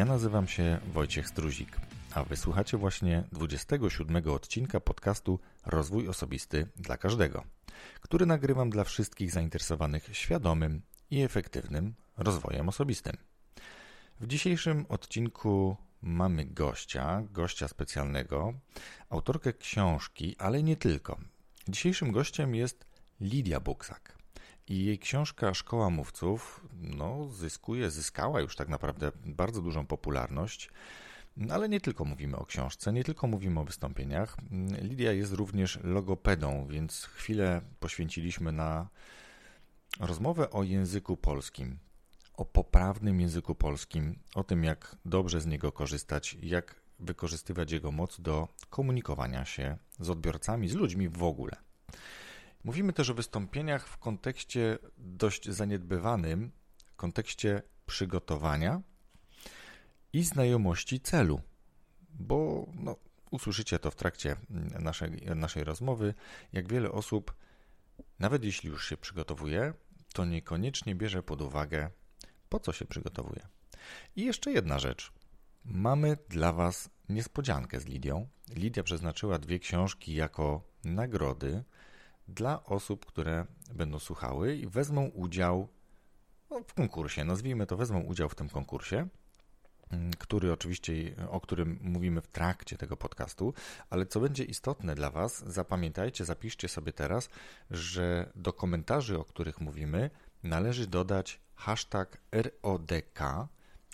Ja nazywam się Wojciech Struzik, a wysłuchacie właśnie 27 odcinka podcastu Rozwój Osobisty dla Każdego, który nagrywam dla wszystkich zainteresowanych świadomym i efektywnym rozwojem osobistym. W dzisiejszym odcinku mamy gościa, gościa specjalnego, autorkę książki, ale nie tylko. Dzisiejszym gościem jest Lidia Buksak. I jej książka Szkoła Mówców no, zyskuje, zyskała już tak naprawdę bardzo dużą popularność. No, ale nie tylko mówimy o książce, nie tylko mówimy o wystąpieniach. Lidia jest również logopedą, więc chwilę poświęciliśmy na rozmowę o języku polskim, o poprawnym języku polskim, o tym, jak dobrze z niego korzystać, jak wykorzystywać jego moc do komunikowania się z odbiorcami, z ludźmi w ogóle. Mówimy też o wystąpieniach w kontekście dość zaniedbywanym, w kontekście przygotowania i znajomości celu, bo no, usłyszycie to w trakcie naszej, naszej rozmowy, jak wiele osób, nawet jeśli już się przygotowuje, to niekoniecznie bierze pod uwagę, po co się przygotowuje. I jeszcze jedna rzecz. Mamy dla Was niespodziankę z Lidią. Lidia przeznaczyła dwie książki jako nagrody dla osób, które będą słuchały i wezmą udział no, w konkursie. Nazwijmy to, wezmą udział w tym konkursie, mm, który oczywiście, o którym mówimy w trakcie tego podcastu, ale co będzie istotne dla Was, zapamiętajcie, zapiszcie sobie teraz, że do komentarzy, o których mówimy, należy dodać hashtag RODK,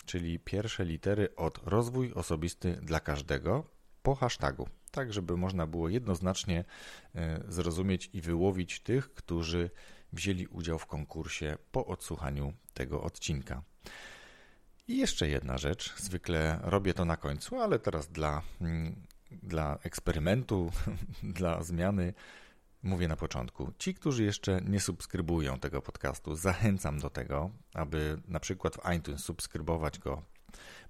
czyli pierwsze litery od rozwój osobisty dla każdego po hashtagu tak żeby można było jednoznacznie e, zrozumieć i wyłowić tych, którzy wzięli udział w konkursie po odsłuchaniu tego odcinka. I jeszcze jedna rzecz, zwykle robię to na końcu, ale teraz dla, mm, dla eksperymentu, dla zmiany mówię na początku. Ci, którzy jeszcze nie subskrybują tego podcastu, zachęcam do tego, aby na przykład w iTunes subskrybować go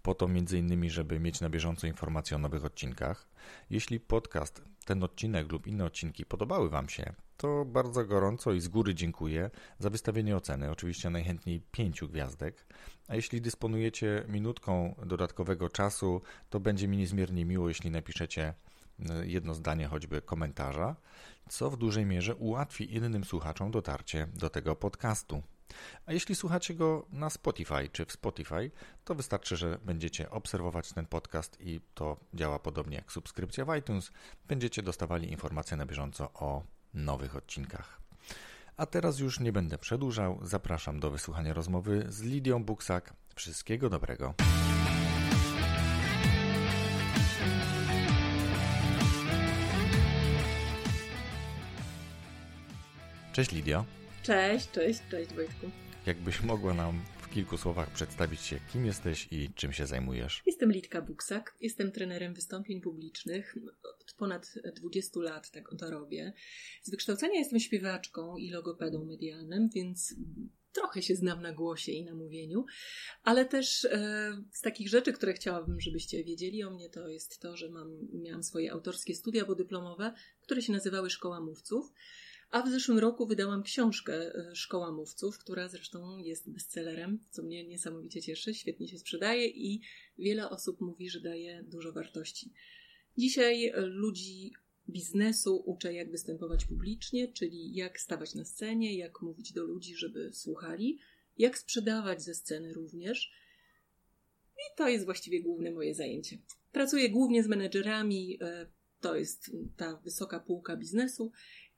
po to innymi, żeby mieć na bieżąco informacje o nowych odcinkach. Jeśli podcast, ten odcinek lub inne odcinki podobały Wam się, to bardzo gorąco i z góry dziękuję za wystawienie oceny, oczywiście najchętniej pięciu gwiazdek. A jeśli dysponujecie minutką dodatkowego czasu, to będzie mi niezmiernie miło, jeśli napiszecie e, jedno zdanie choćby komentarza, co w dużej mierze ułatwi innym słuchaczom dotarcie do tego podcastu. A jeśli słuchacie go na Spotify czy w Spotify, to wystarczy, że będziecie obserwować ten podcast i to działa podobnie jak subskrypcja w iTunes. Będziecie dostawali informacje na bieżąco o nowych odcinkach. A teraz już nie będę przedłużał. Zapraszam do wysłuchania rozmowy z Lidią Buksak. Wszystkiego dobrego. Cześć Lidio. Cześć, cześć, cześć Wojtku. Jakbyś mogła nam w kilku słowach przedstawić się, kim jesteś i czym się zajmujesz? Jestem Litka Buksak, jestem trenerem wystąpień publicznych. Od ponad 20 lat tak to robię. Z wykształcenia jestem śpiewaczką i logopedą medialnym, więc trochę się znam na głosie i na mówieniu, ale też e, z takich rzeczy, które chciałabym, żebyście wiedzieli o mnie, to jest to, że mam, miałam swoje autorskie studia podyplomowe, które się nazywały Szkoła Mówców. A w zeszłym roku wydałam książkę e, Szkoła Mówców, która zresztą jest bestsellerem, co mnie niesamowicie cieszy, świetnie się sprzedaje i wiele osób mówi, że daje dużo wartości. Dzisiaj e, ludzi biznesu uczę, jak występować publicznie, czyli jak stawać na scenie, jak mówić do ludzi, żeby słuchali, jak sprzedawać ze sceny również. I to jest właściwie główne moje zajęcie. Pracuję głównie z menedżerami, e, to jest ta wysoka półka biznesu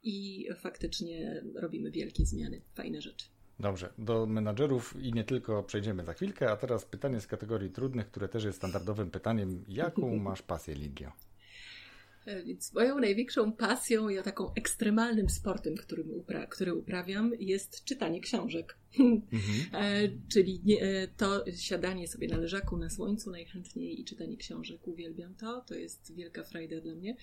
i faktycznie robimy wielkie zmiany, fajne rzeczy. Dobrze, do menadżerów i nie tylko przejdziemy za chwilkę, a teraz pytanie z kategorii trudnych, które też jest standardowym pytaniem. Jaką masz pasję, Lidio? E, więc moją największą pasją i taką ekstremalnym sportem, którym upra który uprawiam, jest czytanie książek. Mhm. E, czyli e, to siadanie sobie na leżaku na słońcu najchętniej i czytanie książek. Uwielbiam to, to jest wielka frajda dla mnie.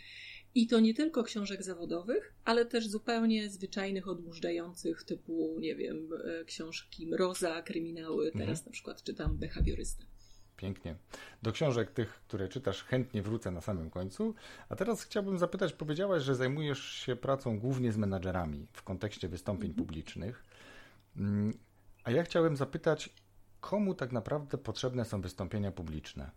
I to nie tylko książek zawodowych, ale też zupełnie zwyczajnych, odmurzających, typu, nie wiem, książki mroza, kryminały. Teraz mhm. na przykład czytam behawiorystę. Pięknie. Do książek tych, które czytasz, chętnie wrócę na samym końcu. A teraz chciałbym zapytać, powiedziałaś, że zajmujesz się pracą głównie z menadżerami w kontekście wystąpień mhm. publicznych. Mm, a ja chciałem zapytać, komu tak naprawdę potrzebne są wystąpienia publiczne?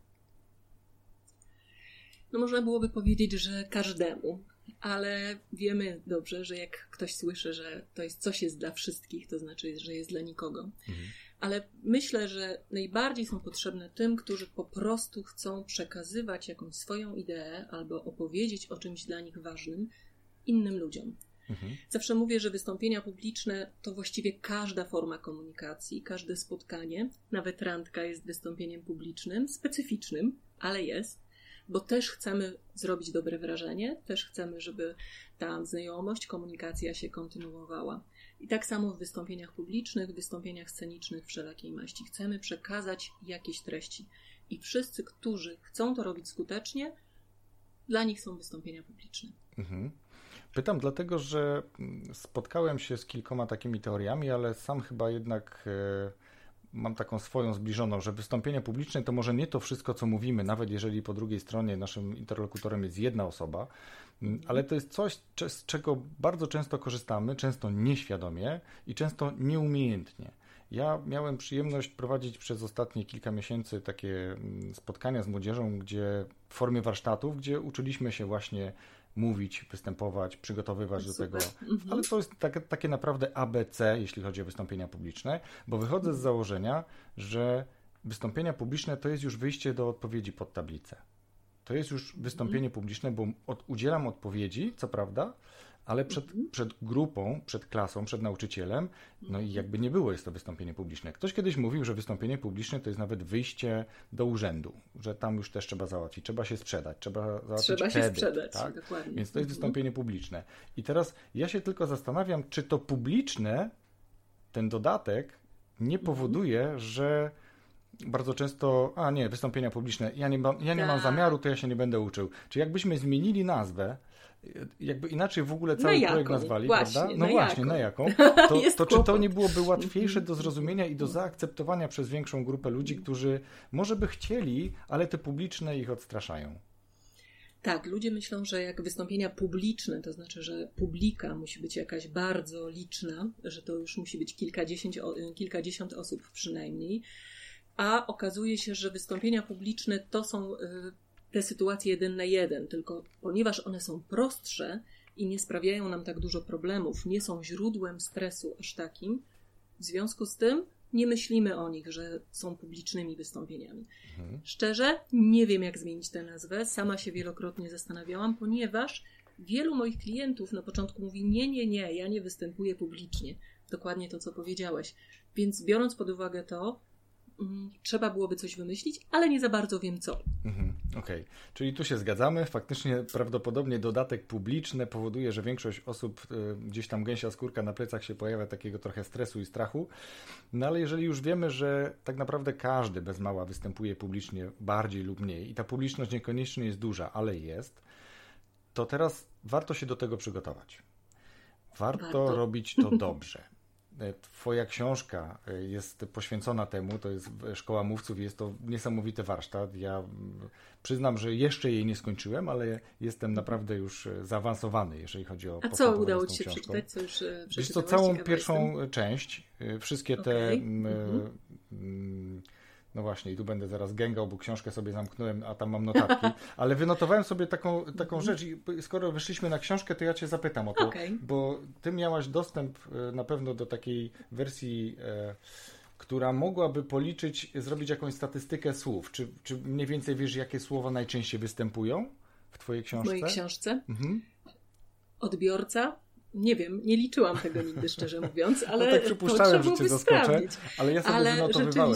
No można byłoby powiedzieć, że każdemu, ale wiemy dobrze, że jak ktoś słyszy, że to jest coś jest dla wszystkich, to znaczy, że jest dla nikogo. Mhm. Ale myślę, że najbardziej są potrzebne tym, którzy po prostu chcą przekazywać jakąś swoją ideę albo opowiedzieć o czymś dla nich ważnym innym ludziom. Mhm. Zawsze mówię, że wystąpienia publiczne to właściwie każda forma komunikacji, każde spotkanie, nawet randka jest wystąpieniem publicznym, specyficznym, ale jest bo też chcemy zrobić dobre wrażenie, też chcemy, żeby ta znajomość, komunikacja się kontynuowała. I tak samo w wystąpieniach publicznych, wystąpieniach scenicznych wszelakiej maści. Chcemy przekazać jakieś treści. I wszyscy, którzy chcą to robić skutecznie, dla nich są wystąpienia publiczne. Mhm. Pytam dlatego, że spotkałem się z kilkoma takimi teoriami, ale sam chyba jednak. Yy mam taką swoją zbliżoną, że wystąpienie publiczne to może nie to wszystko, co mówimy, nawet jeżeli po drugiej stronie naszym interlokutorem jest jedna osoba, mm, ale to jest coś, z czego bardzo często korzystamy, często nieświadomie i często nieumiejętnie. Ja miałem przyjemność prowadzić przez ostatnie kilka miesięcy takie mm, spotkania z młodzieżą, gdzie w formie warsztatów, gdzie uczyliśmy się właśnie mówić, występować, przygotowywać do tego. Mhm. Ale to jest takie, takie naprawdę ABC, jeśli chodzi o wystąpienia publiczne, bo wychodzę z założenia, że wystąpienia publiczne to jest już wyjście do odpowiedzi pod tablicę. To jest już wystąpienie mhm. publiczne, bo od, udzielam odpowiedzi, co prawda, ale przed, przed grupą, przed klasą, przed nauczycielem, no i jakby nie było, jest to wystąpienie publiczne. Ktoś kiedyś mówił, że wystąpienie publiczne to jest nawet wyjście do urzędu, że tam już też trzeba załatwić, trzeba się sprzedać, trzeba załatwić trzeba kredyt, się sprzedać, tak? dokładnie. Więc to jest mhm. wystąpienie publiczne. I teraz ja się tylko zastanawiam, czy to publiczne, ten dodatek nie mhm. powoduje, że bardzo często, a nie, wystąpienia publiczne, ja nie, mam, ja nie mam tak. zamiaru, to ja się nie będę uczył. Czy jakbyśmy zmienili nazwę, jakby inaczej w ogóle cały projekt nazwali, właśnie, prawda? No na właśnie, jaką? na jaką? To, to czy to nie byłoby łatwiejsze do zrozumienia i do zaakceptowania przez większą grupę ludzi, którzy może by chcieli, ale te publiczne ich odstraszają? Tak, ludzie myślą, że jak wystąpienia publiczne, to znaczy, że publika musi być jakaś bardzo liczna, że to już musi być kilkadziesiąt, kilkadziesiąt osób przynajmniej, a okazuje się, że wystąpienia publiczne to są y, te sytuacje jeden na jeden, tylko ponieważ one są prostsze i nie sprawiają nam tak dużo problemów, nie są źródłem stresu aż takim, w związku z tym nie myślimy o nich, że są publicznymi wystąpieniami. Mhm. Szczerze, nie wiem, jak zmienić tę nazwę. Sama się wielokrotnie zastanawiałam, ponieważ wielu moich klientów na początku mówi: Nie, nie, nie, ja nie występuję publicznie. Dokładnie to, co powiedziałeś. Więc biorąc pod uwagę to, trzeba byłoby coś wymyślić, ale nie za bardzo wiem co. Mhm, Okej, okay. czyli tu się zgadzamy. Faktycznie prawdopodobnie dodatek publiczny powoduje, że większość osób y, gdzieś tam gęsia skórka na plecach się pojawia takiego trochę stresu i strachu. No ale jeżeli już wiemy, że tak naprawdę każdy bez mała występuje publicznie bardziej lub mniej i ta publiczność niekoniecznie jest duża, ale jest, to teraz warto się do tego przygotować. Warto, warto. robić to dobrze. E, twoja książka e, jest poświęcona temu, to jest Szkoła Mówców, jest to niesamowity warsztat. Ja przyznam, że jeszcze jej nie skończyłem, ale jestem naprawdę już e, zaawansowany, jeżeli chodzi o A co udało Ci się książką. przeczytać? Co już Wiesz co, całą pierwszą jestem? część, wszystkie te... Okay. Mhm. Mm, no właśnie, i tu będę zaraz gęgał, bo książkę sobie zamknąłem, a tam mam notatki. Ale wynotowałem sobie taką, taką rzecz i skoro wyszliśmy na książkę, to ja cię zapytam o to, okay. bo ty miałaś dostęp e, na pewno do takiej wersji, e, która mogłaby policzyć, zrobić jakąś statystykę słów. Czy, czy mniej więcej wiesz, jakie słowa najczęściej występują w twojej książce? W mojej książce? Mhm. Odbiorca, nie wiem, nie liczyłam tego nigdy, szczerze mówiąc, ale no tak przypuszczałem, że cię zaskoczę, ale ja sobie ale wynotowywałem.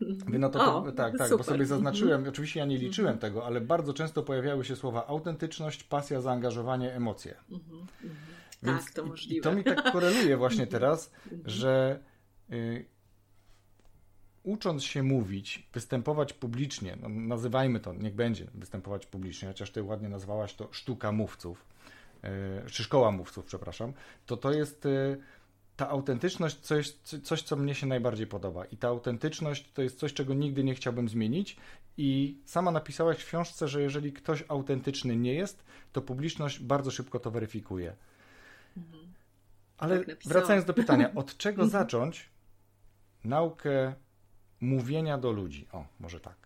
Wynotow... O, tak, tak, super. bo sobie zaznaczyłem, mhm. oczywiście ja nie liczyłem mhm. tego, ale bardzo często pojawiały się słowa autentyczność, pasja, zaangażowanie, emocje. Mhm. Więc tak, to możliwe. I to mi tak koreluje właśnie teraz, że y, ucząc się mówić, występować publicznie, no, nazywajmy to, niech będzie występować publicznie, chociaż ty ładnie nazwałaś to sztuka mówców, czy szkoła mówców, przepraszam, to to jest e, ta autentyczność coś, coś, co mnie się najbardziej podoba. I ta autentyczność to jest coś, czego nigdy nie chciałbym zmienić. I sama napisałaś w książce, że jeżeli ktoś autentyczny nie jest, to publiczność bardzo szybko to weryfikuje. Mhm. Ale tak wracając do pytania, od czego mhm. zacząć naukę mówienia do ludzi. O, może tak.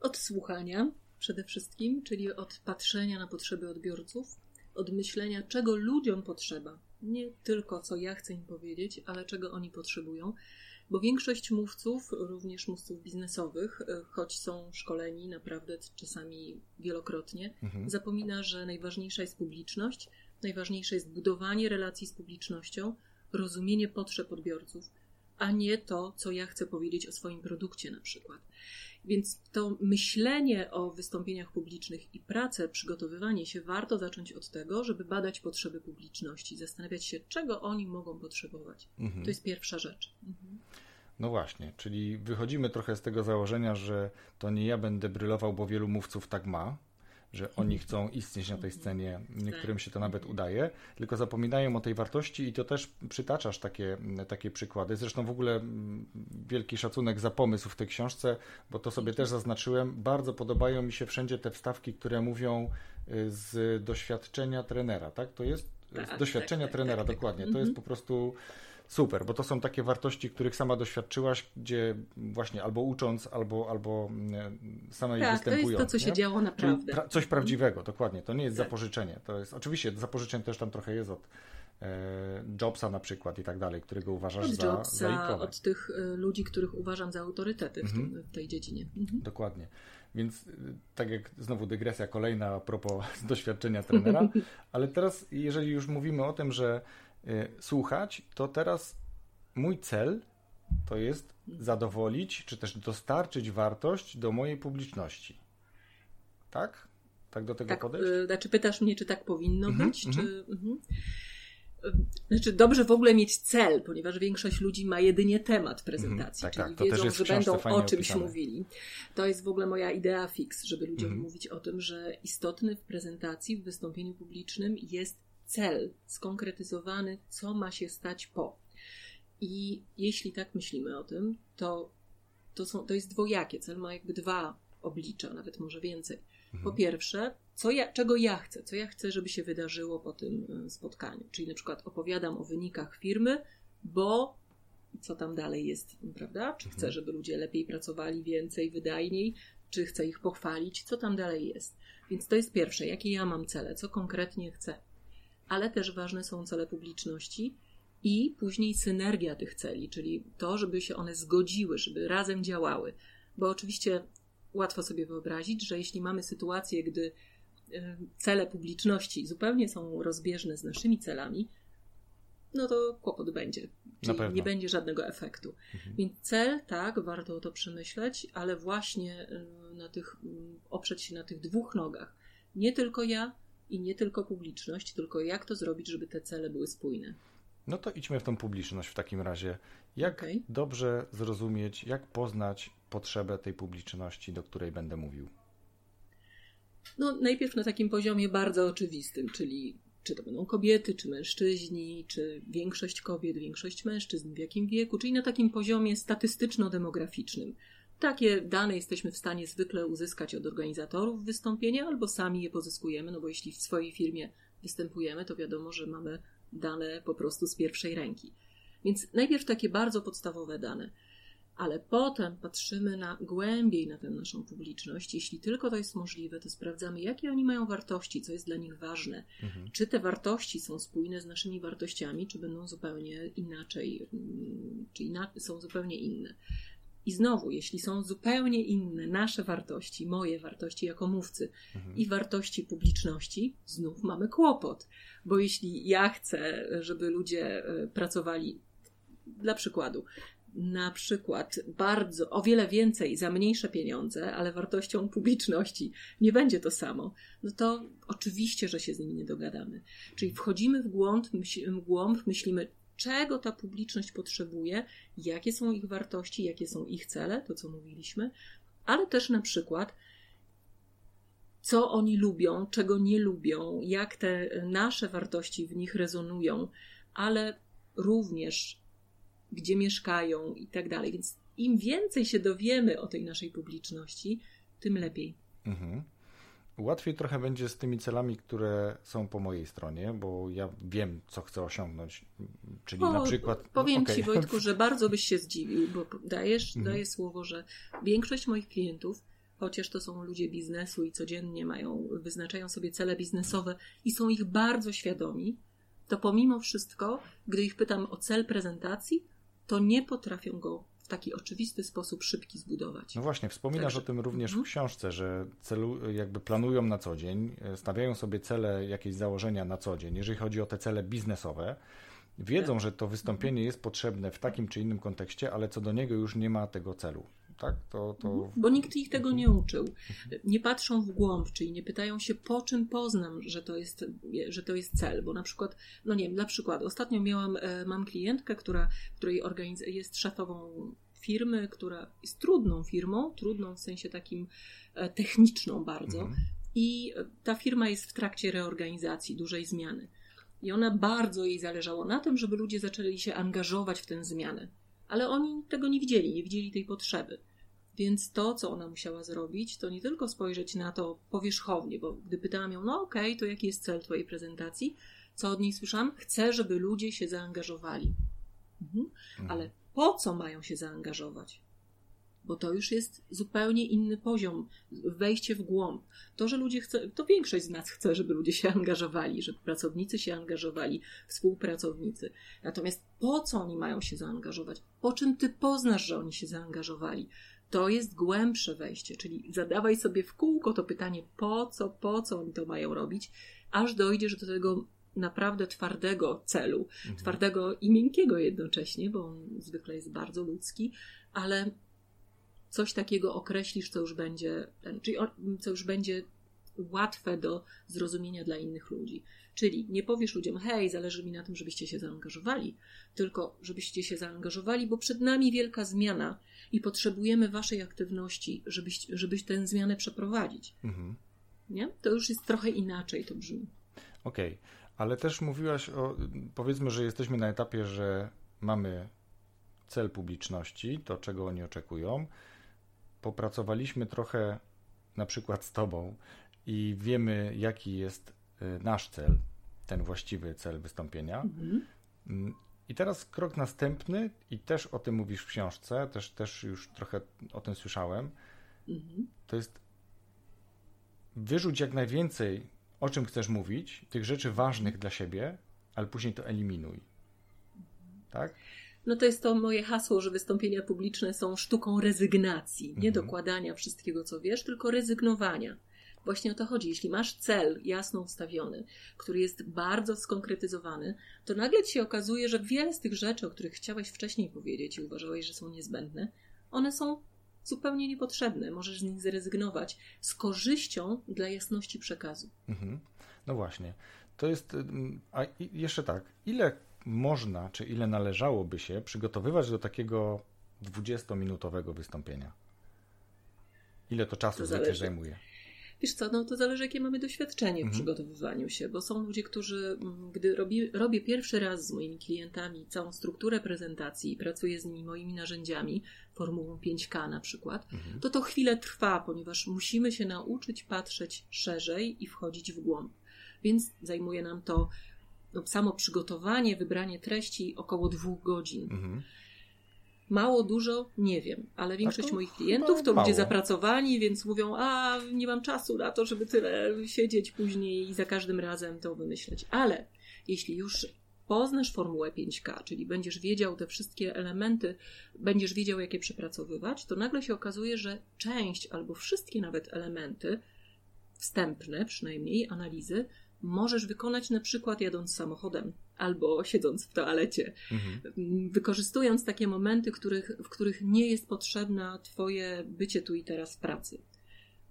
Od słuchania przede wszystkim, czyli od patrzenia na potrzeby odbiorców, od myślenia, czego ludziom potrzeba. Nie tylko co ja chcę im powiedzieć, ale czego oni potrzebują. Bo większość mówców, również mówców biznesowych, e, choć są szkoleni naprawdę czasami wielokrotnie, mhm. zapomina, że najważniejsza jest publiczność, najważniejsze jest budowanie relacji z publicznością, rozumienie potrzeb odbiorców, a nie to, co ja chcę powiedzieć o swoim produkcie na przykład. Więc to myślenie o wystąpieniach publicznych i pracę, przygotowywanie się warto zacząć od tego, żeby badać potrzeby publiczności, zastanawiać się, czego oni mogą potrzebować. Mhm. To jest pierwsza rzecz. Mhm. No właśnie, czyli wychodzimy trochę z tego założenia, że to nie ja będę brylował, bo wielu mówców tak ma, że oni chcą istnieć na tej scenie, niektórym się to nawet udaje, tylko zapominają o tej wartości i to też przytaczasz takie, takie przykłady. Zresztą w ogóle mm, wielki szacunek za pomysł w tej książce, bo to sobie też zaznaczyłem. Bardzo podobają mi się wszędzie te wstawki, które mówią y, z doświadczenia trenera, tak? To jest z tak, doświadczenia tak, tak, trenera, tak, tak. dokładnie. To jest mhm. po prostu super, bo to są takie wartości, których sama doświadczyłaś, gdzie właśnie albo ucząc, albo, albo mm, samej tak, występując. to jest to, co się działo naprawdę. Pra coś prawdziwego, dokładnie. To nie jest tak. zapożyczenie. To jest, oczywiście zapożyczenie też tam trochę jest od e, Jobsa na przykład i tak dalej, którego uważasz od za, Jobsa, za ikonę. Od tych e, ludzi, których uważam za autorytety w, mhm. tym, w tej dziedzinie. Mhm. Dokładnie. Więc e, tak jak znowu dygresja kolejna a propos doświadczenia trenera, ale teraz jeżeli już mówimy o tym, że słuchać, to teraz mój cel to jest zadowolić, czy też dostarczyć wartość do mojej publiczności. Tak? Tak do tego tak, podejść? Y, znaczy pytasz mnie, czy tak powinno mm -hmm, być, mm -hmm. czy... Mm -hmm. Znaczy, dobrze w ogóle mieć cel, ponieważ większość ludzi ma jedynie temat prezentacji, tak, czyli tak, wiedzą, że będą o czymś opisane. mówili. To jest w ogóle moja idea fix, żeby ludziom mhm. mówić o tym, że istotny w prezentacji, w wystąpieniu publicznym jest cel skonkretyzowany, co ma się stać po. I jeśli tak myślimy o tym, to, to, są, to jest dwojakie. Cel ma jakby dwa oblicza, nawet może więcej. Mhm. Po pierwsze, co ja, czego ja chcę, co ja chcę, żeby się wydarzyło po tym e, spotkaniu. Czyli na przykład opowiadam o wynikach firmy, bo co tam dalej jest, prawda? Czy chcę, mhm. żeby ludzie lepiej pracowali, więcej, wydajniej, czy chcę ich pochwalić, co tam dalej jest. Więc to jest pierwsze, jakie ja mam cele, co konkretnie chcę ale też ważne są cele publiczności i później synergia tych celi, czyli to, żeby się one zgodziły, żeby razem działały. Bo oczywiście łatwo sobie wyobrazić, że jeśli mamy sytuację, gdy e, cele publiczności zupełnie są rozbieżne z naszymi celami, no to kłopot będzie. Czyli nie będzie żadnego efektu. Mhm. Więc cel, tak, warto o to przemyśleć, ale właśnie e, na tych, oprzeć się na tych dwóch nogach. Nie tylko ja, i nie tylko publiczność, tylko jak to zrobić, żeby te cele były spójne. No to idźmy w tą publiczność w takim razie. Jak okay. dobrze zrozumieć, jak poznać potrzebę tej publiczności, do której będę mówił? No, najpierw na takim poziomie bardzo oczywistym, czyli czy to będą kobiety, czy mężczyźni, czy większość kobiet, większość mężczyzn, w jakim wieku, czyli na takim poziomie statystyczno-demograficznym. Takie dane jesteśmy w stanie zwykle uzyskać od organizatorów wystąpienia albo sami je pozyskujemy, no bo jeśli w swojej firmie występujemy, to wiadomo, że mamy dane po prostu z pierwszej ręki. Więc najpierw takie bardzo podstawowe dane, ale potem patrzymy na głębiej na tę naszą publiczność. Jeśli tylko to jest możliwe, to sprawdzamy, jakie oni mają wartości, co jest dla nich ważne. Mhm. Czy te wartości są spójne z naszymi wartościami, czy będą zupełnie inaczej, mm, czy inna, są zupełnie inne. I znowu, jeśli są zupełnie inne nasze wartości, moje wartości jako mówcy mhm. i wartości publiczności, znów mamy kłopot. Bo jeśli ja chcę, żeby ludzie e, pracowali, dla przykładu, na przykład bardzo, o wiele więcej za mniejsze pieniądze, ale wartością publiczności nie będzie to samo, no to oczywiście, że się z nimi nie dogadamy. Czyli wchodzimy w głąb, w głąb myślimy, czego ta publiczność potrzebuje, jakie są ich wartości, jakie są ich cele, to co mówiliśmy, ale też na przykład, co oni lubią, czego nie lubią, jak te nasze wartości w nich rezonują, ale również gdzie mieszkają i tak dalej. Więc im więcej się dowiemy o tej naszej publiczności, tym lepiej. Mhm. Łatwiej trochę będzie z tymi celami, które są po mojej stronie, bo ja wiem, co chcę osiągnąć. Czyli o, na przykład. Powiem okay. Ci, Wojtku, że bardzo byś się zdziwił, bo dajesz, mhm. daję słowo, że większość moich klientów, chociaż to są ludzie biznesu i codziennie mają, wyznaczają sobie cele biznesowe i są ich bardzo świadomi, to pomimo wszystko, gdy ich pytam o cel prezentacji, to nie potrafią go taki oczywisty sposób szybki zbudować. No właśnie, wspominasz Także... o tym również w mhm. książce, że celu, jakby planują na co dzień, e, stawiają sobie cele, jakieś założenia na co dzień, jeżeli chodzi o te cele biznesowe, wiedzą, tak. że to wystąpienie jest potrzebne w takim czy innym kontekście, ale co do niego już nie ma tego celu tak? To, to... Mhm. Bo nikt ich tego nie uczył. Nie patrzą w głąb, czyli nie pytają się, po czym poznam, że to jest, że to jest cel. Bo na przykład, no nie wiem, dla przykładu, ostatnio miałam, e, mam klientkę, która, której organiz- jest szefową firmy, która jest trudną firmą, trudną w sensie takim e, techniczną bardzo. Mhm. I ta firma jest w trakcie reorganizacji, dużej zmiany. I ona bardzo jej zależało na tym, żeby ludzie zaczęli się angażować w tę zmianę. Ale oni tego nie widzieli, nie widzieli tej potrzeby. Więc to, co ona musiała zrobić, to nie tylko spojrzeć na to powierzchownie, bo gdy pytałam ją, no okej, okay, to jaki jest cel Twojej prezentacji, co od niej słyszałam? Chcę, żeby ludzie się zaangażowali. Mhm. mhm. Ale po co mają się zaangażować? Bo to już jest zupełnie inny poziom, wejście w głąb. To, że ludzie chce, to większość z nas chce, żeby ludzie się angażowali, żeby pracownicy się angażowali, współpracownicy. Natomiast po co oni mają się zaangażować? Po czym ty poznasz, że oni się zaangażowali? To jest głębsze wejście, czyli zadawaj sobie w kółko to pytanie, po co, po co oni to mają robić, aż dojdziesz do tego naprawdę twardego celu, mhm. twardego i miękkiego jednocześnie, bo on zwykle jest bardzo ludzki, ale coś takiego określisz, co już będzie, czyli co już będzie łatwe do zrozumienia dla innych ludzi. Czyli nie powiesz ludziom, hej, zależy mi na tym, żebyście się zaangażowali, tylko żebyście się zaangażowali, bo przed nami wielka zmiana i potrzebujemy waszej aktywności, żebyś, żebyś tę zmianę przeprowadzić. Mhm. Nie? To już jest trochę inaczej to brzmi. Okej, okay. ale też mówiłaś o, powiedzmy, że jesteśmy na etapie, że mamy cel publiczności, to czego oni oczekują. Popracowaliśmy trochę na przykład z Tobą i wiemy, jaki jest nasz cel, ten właściwy cel wystąpienia. Mhm. I teraz krok następny, i też o tym mówisz w książce, też, też już trochę o tym słyszałem, mhm. to jest wyrzuć jak najwięcej, o czym chcesz mówić, tych rzeczy ważnych dla siebie, ale później to eliminuj. Tak? No to jest to moje hasło, że wystąpienia publiczne są sztuką rezygnacji. Nie mhm. dokładania wszystkiego, co wiesz, tylko rezygnowania. Właśnie o to chodzi. Jeśli masz cel jasno ustawiony, który jest bardzo skonkretyzowany, to nagle ci się okazuje, że wiele z tych rzeczy, o których chciałeś wcześniej powiedzieć i uważałeś, że są niezbędne, one są zupełnie niepotrzebne. Możesz z nich zrezygnować z korzyścią dla jasności przekazu. Mhm. No właśnie. To jest. A jeszcze tak, ile można, czy ile należałoby się przygotowywać do takiego 20-minutowego wystąpienia? Ile to czasu to zwykle zajmuje? Wiesz co, no to zależy, jakie mamy doświadczenie w mhm. przygotowywaniu się, bo są ludzie, którzy, mm, gdy robi, robię pierwszy raz z moimi klientami całą strukturę prezentacji i pracuję z nimi moimi narzędziami, formułą 5K na przykład, mhm. to to chwilę trwa, ponieważ musimy się nauczyć patrzeć szerzej i wchodzić w głąb. Więc zajmuje nam to no, samo przygotowanie, wybranie treści około dwóch godzin. Mhm. Mało, dużo, nie wiem, ale większość moich klientów to mało. ludzie zapracowani, więc mówią, a nie mam czasu na to, żeby tyle siedzieć później i za każdym razem to wymyśleć. Ale jeśli już poznasz formułę 5K, czyli będziesz wiedział te wszystkie elementy, będziesz wiedział, jakie przepracowywać, to nagle się okazuje, że część albo wszystkie nawet elementy, wstępne przynajmniej, analizy, możesz wykonać na przykład jadąc samochodem albo siedząc w toalecie, mhm. wykorzystując takie momenty, których, w których nie jest potrzebna Twoje bycie tu i teraz w pracy.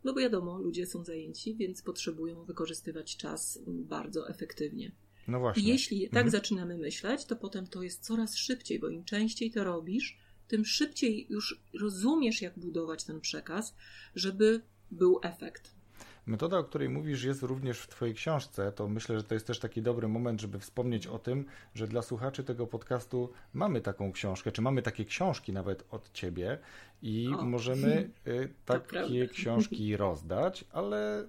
No bo wiadomo, ludzie są zajęci, więc potrzebują wykorzystywać czas bardzo efektywnie. No właśnie. I jeśli tak mhm. zaczynamy myśleć, to potem to jest coraz szybciej, bo im częściej to robisz, tym szybciej już rozumiesz, jak budować ten przekaz, żeby był efekt. Metoda, o której mówisz, jest również w Twojej książce. To myślę, że to jest też taki dobry moment, żeby wspomnieć o tym, że dla słuchaczy tego podcastu mamy taką książkę, czy mamy takie książki nawet od Ciebie i o. możemy y, takie książki rozdać, ale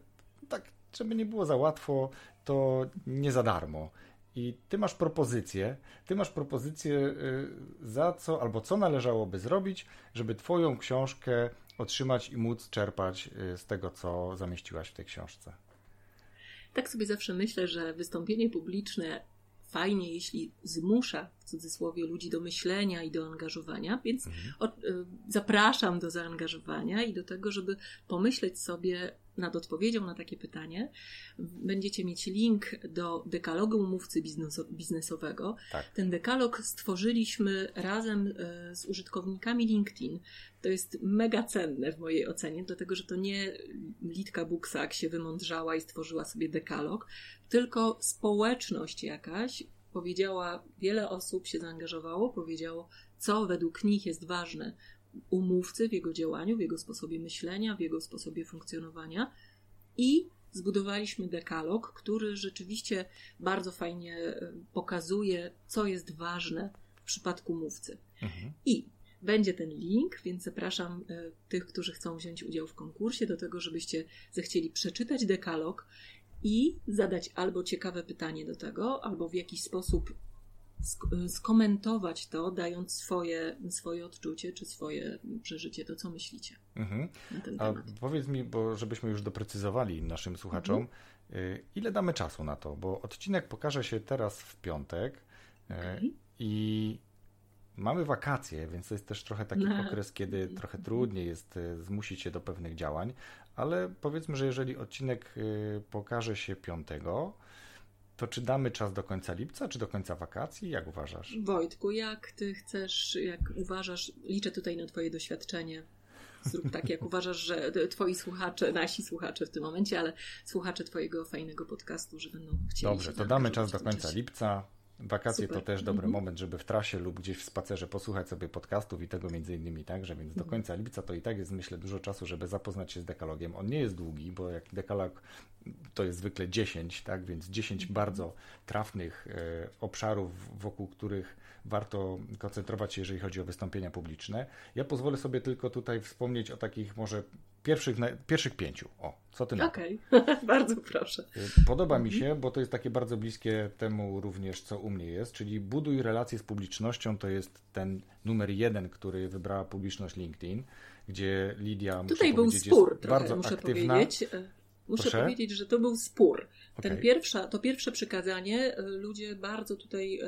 tak, żeby nie było za łatwo, to nie za darmo. I ty masz propozycję, ty masz propozycję y, za co albo co należałoby zrobić, żeby twoją książkę otrzymać i móc czerpać y, z tego, co zamieściłaś w tej książce. Tak sobie zawsze myślę, że wystąpienie publiczne fajnie, jeśli zmusza w cudzysłowie ludzi do myślenia i do angażowania, więc mhm. o, y, zapraszam do zaangażowania i do tego, żeby pomyśleć sobie nad odpowiedzią na takie pytanie. Będziecie mieć link do dekalogu mówcy biznesowego. Tak. Ten dekalog stworzyliśmy razem y, z użytkownikami LinkedIn. To jest mega cenne w mojej ocenie, dlatego że to nie Litka Buksak się wymądrzała i stworzyła sobie dekalog, tylko społeczność jakaś powiedziała, wiele osób się zaangażowało, powiedziało, co według nich jest ważne u mówcy w jego działaniu, w jego sposobie myślenia, w jego sposobie funkcjonowania i zbudowaliśmy dekalog, który rzeczywiście bardzo fajnie e, pokazuje, co jest ważne w przypadku mówcy. Mhm. I będzie ten link, więc zapraszam e, tych, którzy chcą wziąć udział w konkursie, do tego, żebyście zechcieli przeczytać dekalog i zadać albo ciekawe pytanie do tego, albo w jakiś sposób skomentować to, dając swoje, swoje odczucie czy swoje przeżycie, to co myślicie mhm. na ten temat. A powiedz mi, bo żebyśmy już doprecyzowali naszym słuchaczom, mhm. ile damy czasu na to? Bo odcinek pokaże się teraz w piątek okay. i mamy wakacje, więc to jest też trochę taki no. okres, kiedy mhm. trochę trudniej jest y, zmusić się do pewnych działań, ale powiedzmy, że jeżeli odcinek y, pokaże się piątego, to czy damy czas do końca lipca, czy do końca wakacji? Jak uważasz? Wojtku, jak ty chcesz, jak uważasz, liczę tutaj na twoje doświadczenie. Zrób tak, jak uważasz, że twoi słuchacze, nasi słuchacze w tym momencie, ale słuchacze twojego fajnego podcastu, że będą chcieli Dobrze, to damy czas do końca lipca. Wakacje Super. to też dobry mm -hmm. moment, żeby w trasie lub gdzieś w spacerze posłuchać sobie podcastów i tego między innymi także, więc do mhm. końca lipca to i tak jest myślę dużo czasu, żeby zapoznać się z dekalogiem. On nie jest długi, bo jak dekalog to jest zwykle 10, tak, więc 10 mm -hmm. bardzo trafnych e, obszarów, wokół których warto koncentrować się, jeżeli chodzi o wystąpienia publiczne. Ja pozwolę sobie tylko tutaj wspomnieć o takich może pierwszych, pierwszych pięciu. O, co ty na Okej, okay. bardzo proszę. Y, podoba mi się, bo to jest takie bardzo bliskie temu również, co u mnie jest, czyli buduj relacje z publicznością, to jest ten numer jeden, który wybrała publiczność LinkedIn, gdzie Lidia, Tutaj był spór, bardzo muszę aktywna. powiedzieć. Muszę Proszę? powiedzieć, że to był spór. Ten okay. pierwsza, to pierwsze przykazanie, e, ludzie bardzo tutaj,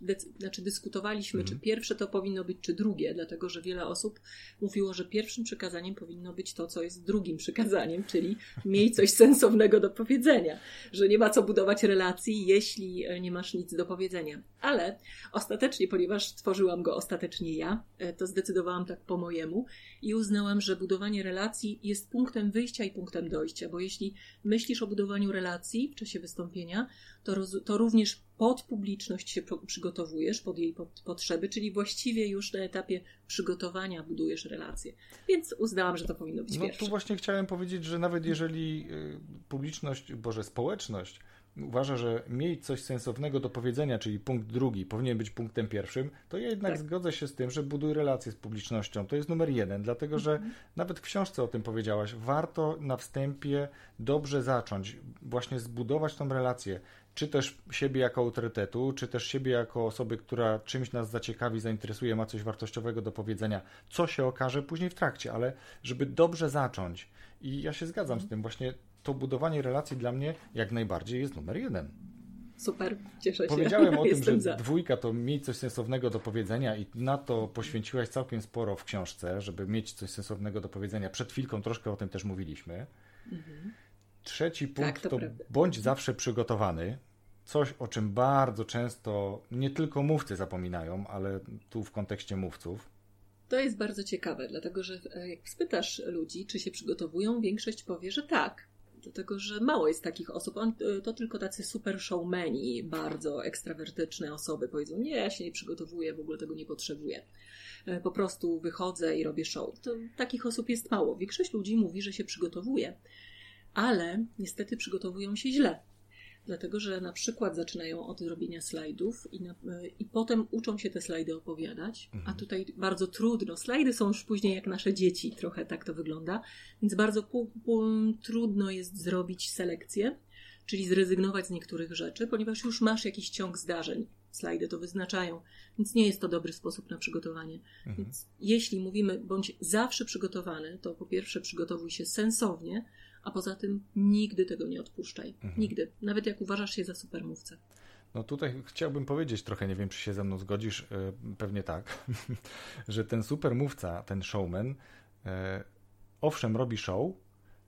decy, znaczy dyskutowaliśmy, mm. czy mhm. pierwsze to powinno być, czy drugie, dlatego że wiele osób mówiło, że pierwszym przykazaniem powinno być to, co jest drugim przykazaniem, czyli miej coś sensownego do powiedzenia, że nie ma co budować relacji, jeśli e, nie masz nic do powiedzenia. Ale ostatecznie, ponieważ tworzyłam go ostatecznie ja, e, to zdecydowałam tak po mojemu i uznałam, że budowanie relacji jest punktem wyjścia i punktem dojścia, bo jeśli myślisz o budowaniu relacji, w czasie wystąpienia, to, roz, to również pod publiczność się przygotowujesz, pod jej potrzeby, czyli właściwie już na etapie przygotowania budujesz relacje. Więc uznałam, że to powinno być no, pierwsze. No tu właśnie chciałem powiedzieć, że nawet jeżeli y, publiczność, boże, społeczność uważa, że mieć coś sensownego do powiedzenia, czyli punkt drugi powinien być punktem pierwszym, to ja jednak tak. zgodzę się z tym, że buduj relacje z publicznością. To jest numer jeden, dlatego że mhm. nawet w książce o tym powiedziałaś, warto na wstępie dobrze zacząć, właśnie zbudować tą relację, czy też siebie jako autorytetu, czy też siebie jako osoby, która czymś nas zaciekawi, zainteresuje, ma coś wartościowego do powiedzenia, co się okaże później w trakcie, ale żeby dobrze zacząć. I ja się zgadzam z tym, właśnie to budowanie relacji dla mnie jak najbardziej jest numer jeden. Super, cieszę się. Powiedziałem o tym, że za. dwójka to mieć coś sensownego do powiedzenia i na to poświęciłaś całkiem sporo w książce, żeby mieć coś sensownego do powiedzenia. Przed chwilką troszkę o tym też mówiliśmy. Mhm. Trzeci tak, punkt tak, to, to bądź zawsze przygotowany. Coś, o czym bardzo często nie tylko mówcy zapominają, ale tu w kontekście mówców. To jest bardzo ciekawe, dlatego że e, jak spytasz ludzi, czy się przygotowują, większość powie, że tak dlatego że mało jest takich osób. On, e, to tylko tacy super showmeni, bardzo ekstrawertyczne osoby powiedzą, nie, ja się nie przygotowuję, w ogóle tego nie potrzebuję. E, po prostu wychodzę i robię show. To, takich osób jest mało. Większość ludzi mówi, że się przygotowuje, ale niestety przygotowują się źle. Dlatego że na przykład zaczynają od robienia slajdów i, na, i potem uczą się te slajdy opowiadać, mhm. a tutaj bardzo trudno. Slajdy są już później jak nasze dzieci, trochę tak to wygląda, więc bardzo trudno jest zrobić selekcję, czyli zrezygnować z niektórych rzeczy, ponieważ już masz jakiś ciąg zdarzeń. Slajdy to wyznaczają, więc nie jest to dobry sposób na przygotowanie. Mhm. Więc jeśli mówimy bądź zawsze przygotowany, to po pierwsze przygotowuj się sensownie, a poza tym nigdy tego nie odpuszczaj. Mhm. Nigdy. Nawet jak uważasz się za supermówcę. No tutaj chciałbym powiedzieć trochę, nie wiem czy się ze mną zgodzisz, e, pewnie tak, że ten supermówca, ten showman, e, owszem robi show,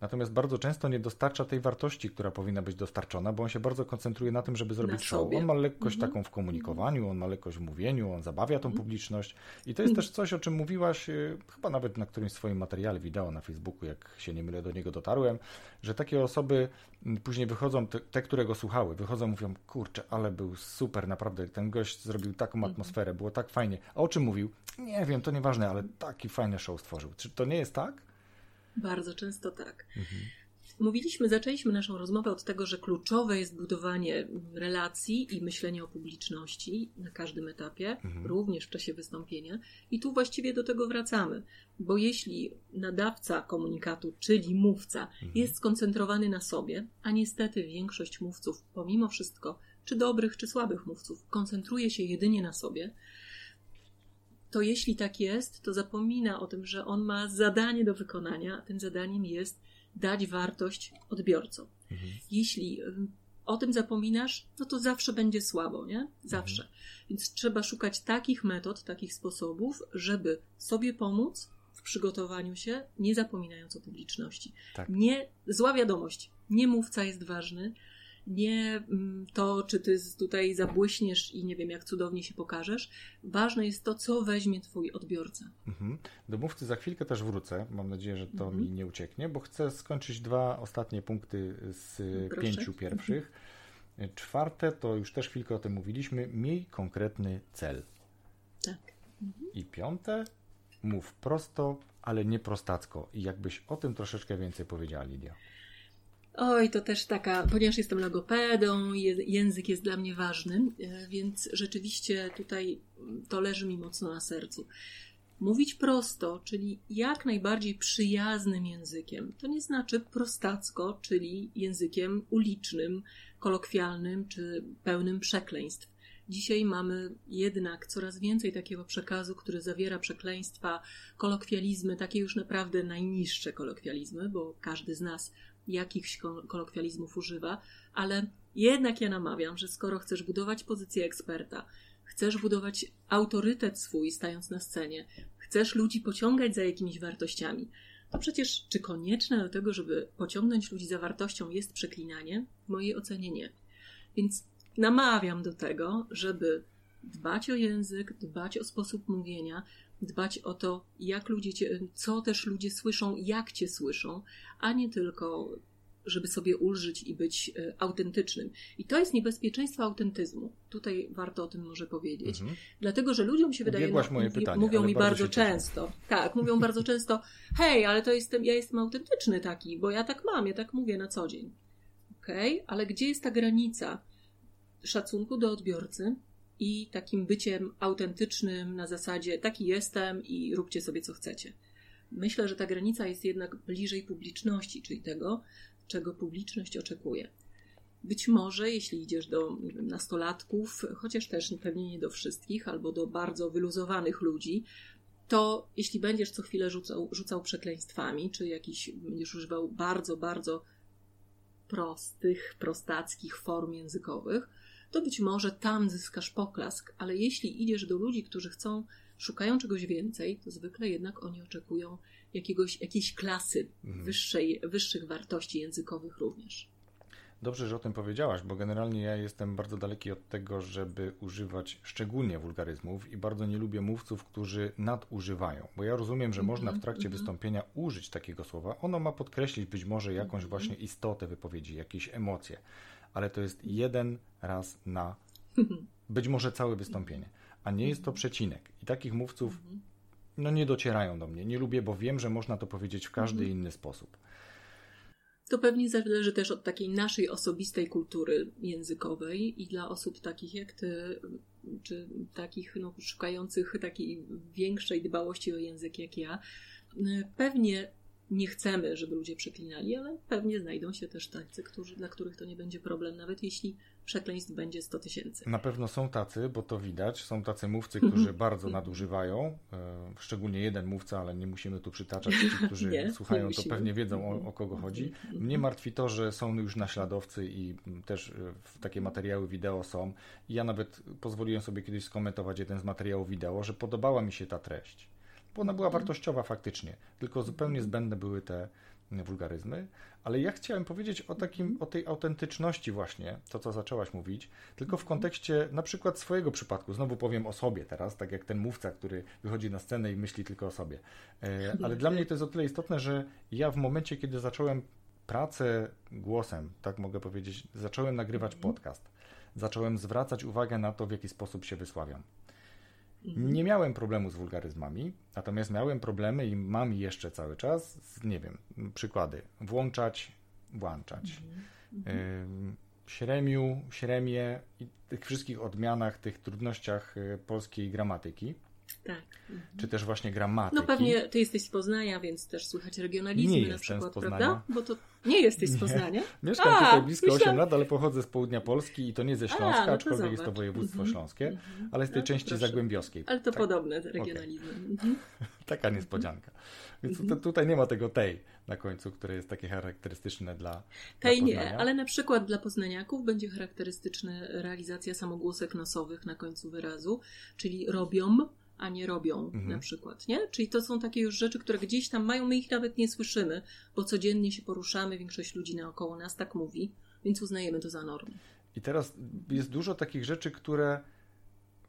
Natomiast bardzo często nie dostarcza tej wartości, która powinna być dostarczona, bo on się bardzo koncentruje na tym, żeby zrobić show. On ma lekkość mhm. taką w komunikowaniu, on ma lekkość w mówieniu, on zabawia tą mhm. publiczność. I to jest też coś, o czym mówiłaś, y, chyba nawet na którymś swoim materiale wideo na Facebooku, jak się nie mylę, do niego dotarłem, że takie osoby mm, później wychodzą, te, te które go słuchały, wychodzą, mówią, kurczę, ale był super, naprawdę, ten gość zrobił taką mhm. atmosferę, było tak fajnie. A o czym mówił? Nie wiem, to nieważne, ale taki fajny show stworzył. Czy to nie jest tak? Bardzo często tak. Mhm. Mówiliśmy, zaczęliśmy naszą rozmowę od tego, że kluczowe jest budowanie relacji i myślenie o publiczności na każdym etapie, mhm. również w czasie wystąpienia. I tu właściwie do tego wracamy, bo jeśli nadawca komunikatu, czyli mówca, mhm. jest skoncentrowany na sobie, a niestety większość mówców, pomimo wszystko, czy dobrych, czy słabych mówców, koncentruje się jedynie na sobie, to jeśli tak jest, to zapomina o tym, że on ma zadanie do wykonania, a tym zadaniem jest dać wartość odbiorcom. Mhm. Jeśli o tym zapominasz, no to zawsze będzie słabo, nie? Zawsze. Mhm. Więc trzeba szukać takich metod, takich sposobów, żeby sobie pomóc w przygotowaniu się, nie zapominając o publiczności. Tak. Nie, zła wiadomość, nie mówca jest ważny, nie mm, to, czy ty tutaj zabłyśniesz i nie wiem, jak cudownie się pokażesz. Ważne jest to, co weźmie twój odbiorca. Mhm. Do mówcy za chwilkę też wrócę. Mam nadzieję, że to mhm. mi nie ucieknie, bo chcę skończyć dwa ostatnie punkty z Proszę. pięciu pierwszych. Mhm. Czwarte to już też chwilkę o tym mówiliśmy. Miej konkretny cel. Tak. Mhm. I piąte, mów prosto, ale nie prostacko. I jakbyś o tym troszeczkę więcej powiedziała, Lidia. Oj, to też taka, ponieważ jestem logopedą, język jest dla mnie ważny, e, więc rzeczywiście tutaj to leży mi mocno na sercu. Mówić prosto, czyli jak najbardziej przyjaznym językiem. To nie znaczy prostacko, czyli językiem ulicznym, kolokwialnym czy pełnym przekleństw. Dzisiaj mamy jednak coraz więcej takiego przekazu, który zawiera przekleństwa, kolokwializmy, takie już naprawdę najniższe kolokwializmy, bo każdy z nas jakichś kolokwializmów używa, ale jednak ja namawiam, że skoro chcesz budować pozycję eksperta, chcesz budować autorytet swój stając na scenie, chcesz ludzi pociągać za jakimiś wartościami, to przecież czy konieczne do tego, żeby pociągnąć ludzi za wartością jest przeklinanie? W mojej ocenie nie. Więc namawiam do tego, żeby dbać o język, dbać o sposób mówienia, dbać o to, jak ludzie cię, co też ludzie słyszą, jak cię słyszą, a nie tylko żeby sobie ulżyć i być e, autentycznym. I to jest niebezpieczeństwo autentyzmu. Tutaj warto o tym może powiedzieć. Mhm. Dlatego, że ludziom się wydaje, no, moje pytanie, mówią mi bardzo, bardzo często, tak, mówią bardzo często, hej, ale to jestem, ja jestem autentyczny taki, bo ja tak mam, ja tak mówię na co dzień. Okej, okay? ale gdzie jest ta granica szacunku do odbiorcy i takim byciem autentycznym na zasadzie taki jestem i róbcie sobie co chcecie. Myślę, że ta granica jest jednak bliżej publiczności, czyli tego, czego publiczność oczekuje. Być może, jeśli idziesz do wiem, nastolatków, chociaż też pewnie nie do wszystkich, albo do bardzo wyluzowanych ludzi, to jeśli będziesz co chwilę rzucał, rzucał przekleństwami, czy jakiś będziesz używał bardzo, bardzo prostych, prostackich form językowych, to być może tam zyskasz poklask, ale jeśli idziesz do ludzi, którzy chcą, szukają czegoś więcej, to zwykle jednak oni oczekują jakiegoś, jakiejś klasy mhm. wyższej, wyższych wartości językowych również. Dobrze, że o tym powiedziałaś, bo generalnie ja jestem bardzo daleki od tego, żeby używać szczególnie wulgaryzmów i bardzo nie lubię mówców, którzy nadużywają, bo ja rozumiem, że mm -hmm, można w trakcie mm -hmm. wystąpienia użyć takiego słowa. Ono ma podkreślić być może jakąś mm -hmm. właśnie istotę wypowiedzi, jakieś emocje ale to jest jeden raz na być może całe wystąpienie, a nie jest to przecinek. I takich mówców no nie docierają do mnie. Nie lubię, bo wiem, że można to powiedzieć w każdy inny sposób. To pewnie zależy też od takiej naszej osobistej kultury językowej i dla osób takich jak ty, czy takich no, szukających takiej większej dbałości o język jak ja, pewnie nie chcemy, żeby ludzie przeklinali, ale pewnie znajdą się też tacy, którzy, dla których to nie będzie problem, nawet jeśli przekleństw będzie 100 tysięcy. Na pewno są tacy, bo to widać. Są tacy mówcy, którzy bardzo nadużywają. E, szczególnie jeden mówca, ale nie musimy tu przytaczać. Ci, którzy nie, słuchają, nie to pewnie wiedzą o, o, kogo chodzi. Mnie martwi to, że są już naśladowcy i też e, takie materiały wideo są. I ja nawet pozwoliłem sobie kiedyś skomentować jeden z materiałów wideo, że podobała mi się ta treść bo ona była wartościowa faktycznie, tylko zupełnie zbędne były te wulgaryzmy, ale ja chciałem powiedzieć o takim, o tej autentyczności właśnie, to co zaczęłaś mówić, tylko w kontekście na przykład swojego przypadku, znowu powiem o sobie teraz, tak jak ten mówca, który wychodzi na scenę i myśli tylko o sobie, e, ale dla mnie to jest o tyle istotne, że ja w momencie, kiedy zacząłem pracę głosem, tak mogę powiedzieć, zacząłem nagrywać podcast, zacząłem zwracać uwagę na to, w jaki sposób się wysławiam. Mhm. Nie miałem problemu z wulgaryzmami, natomiast miałem problemy i mam jeszcze cały czas, z, nie wiem, przykłady. Włączać, włączać. Mhm. Śremiu, śremie i tych wszystkich odmianach, tych trudnościach y, polskiej gramatyki. Tak. Mhm. Czy też właśnie gramatyki. No pewnie ty jesteś z Poznania, więc też słychać regionalizmy nie na przykład, prawda? Bo to nie jesteś z Poznania? Nie. Mieszkam A, tutaj blisko myślałam... 8 lat, ale pochodzę z południa Polski i to nie ze Śląska, A, no aczkolwiek jest to województwo -hmm. śląskie, -hmm. ale z tej no, części proszę. zagłębiowskiej. Ale to tak. podobne regionalizmy. Okay. Taka niespodzianka. Więc to, tutaj nie ma tego tej na końcu, które jest takie charakterystyczne dla Tej nie, ale na przykład dla poznaniaków będzie charakterystyczna realizacja samogłosek nosowych na końcu wyrazu, czyli robią, a nie robią mhm. na przykład, nie? Czyli to są takie już rzeczy, które gdzieś tam mają, my ich nawet nie słyszymy, bo codziennie się poruszamy, większość ludzi naokoło nas tak mówi, więc uznajemy to za normę. I teraz jest dużo takich rzeczy, które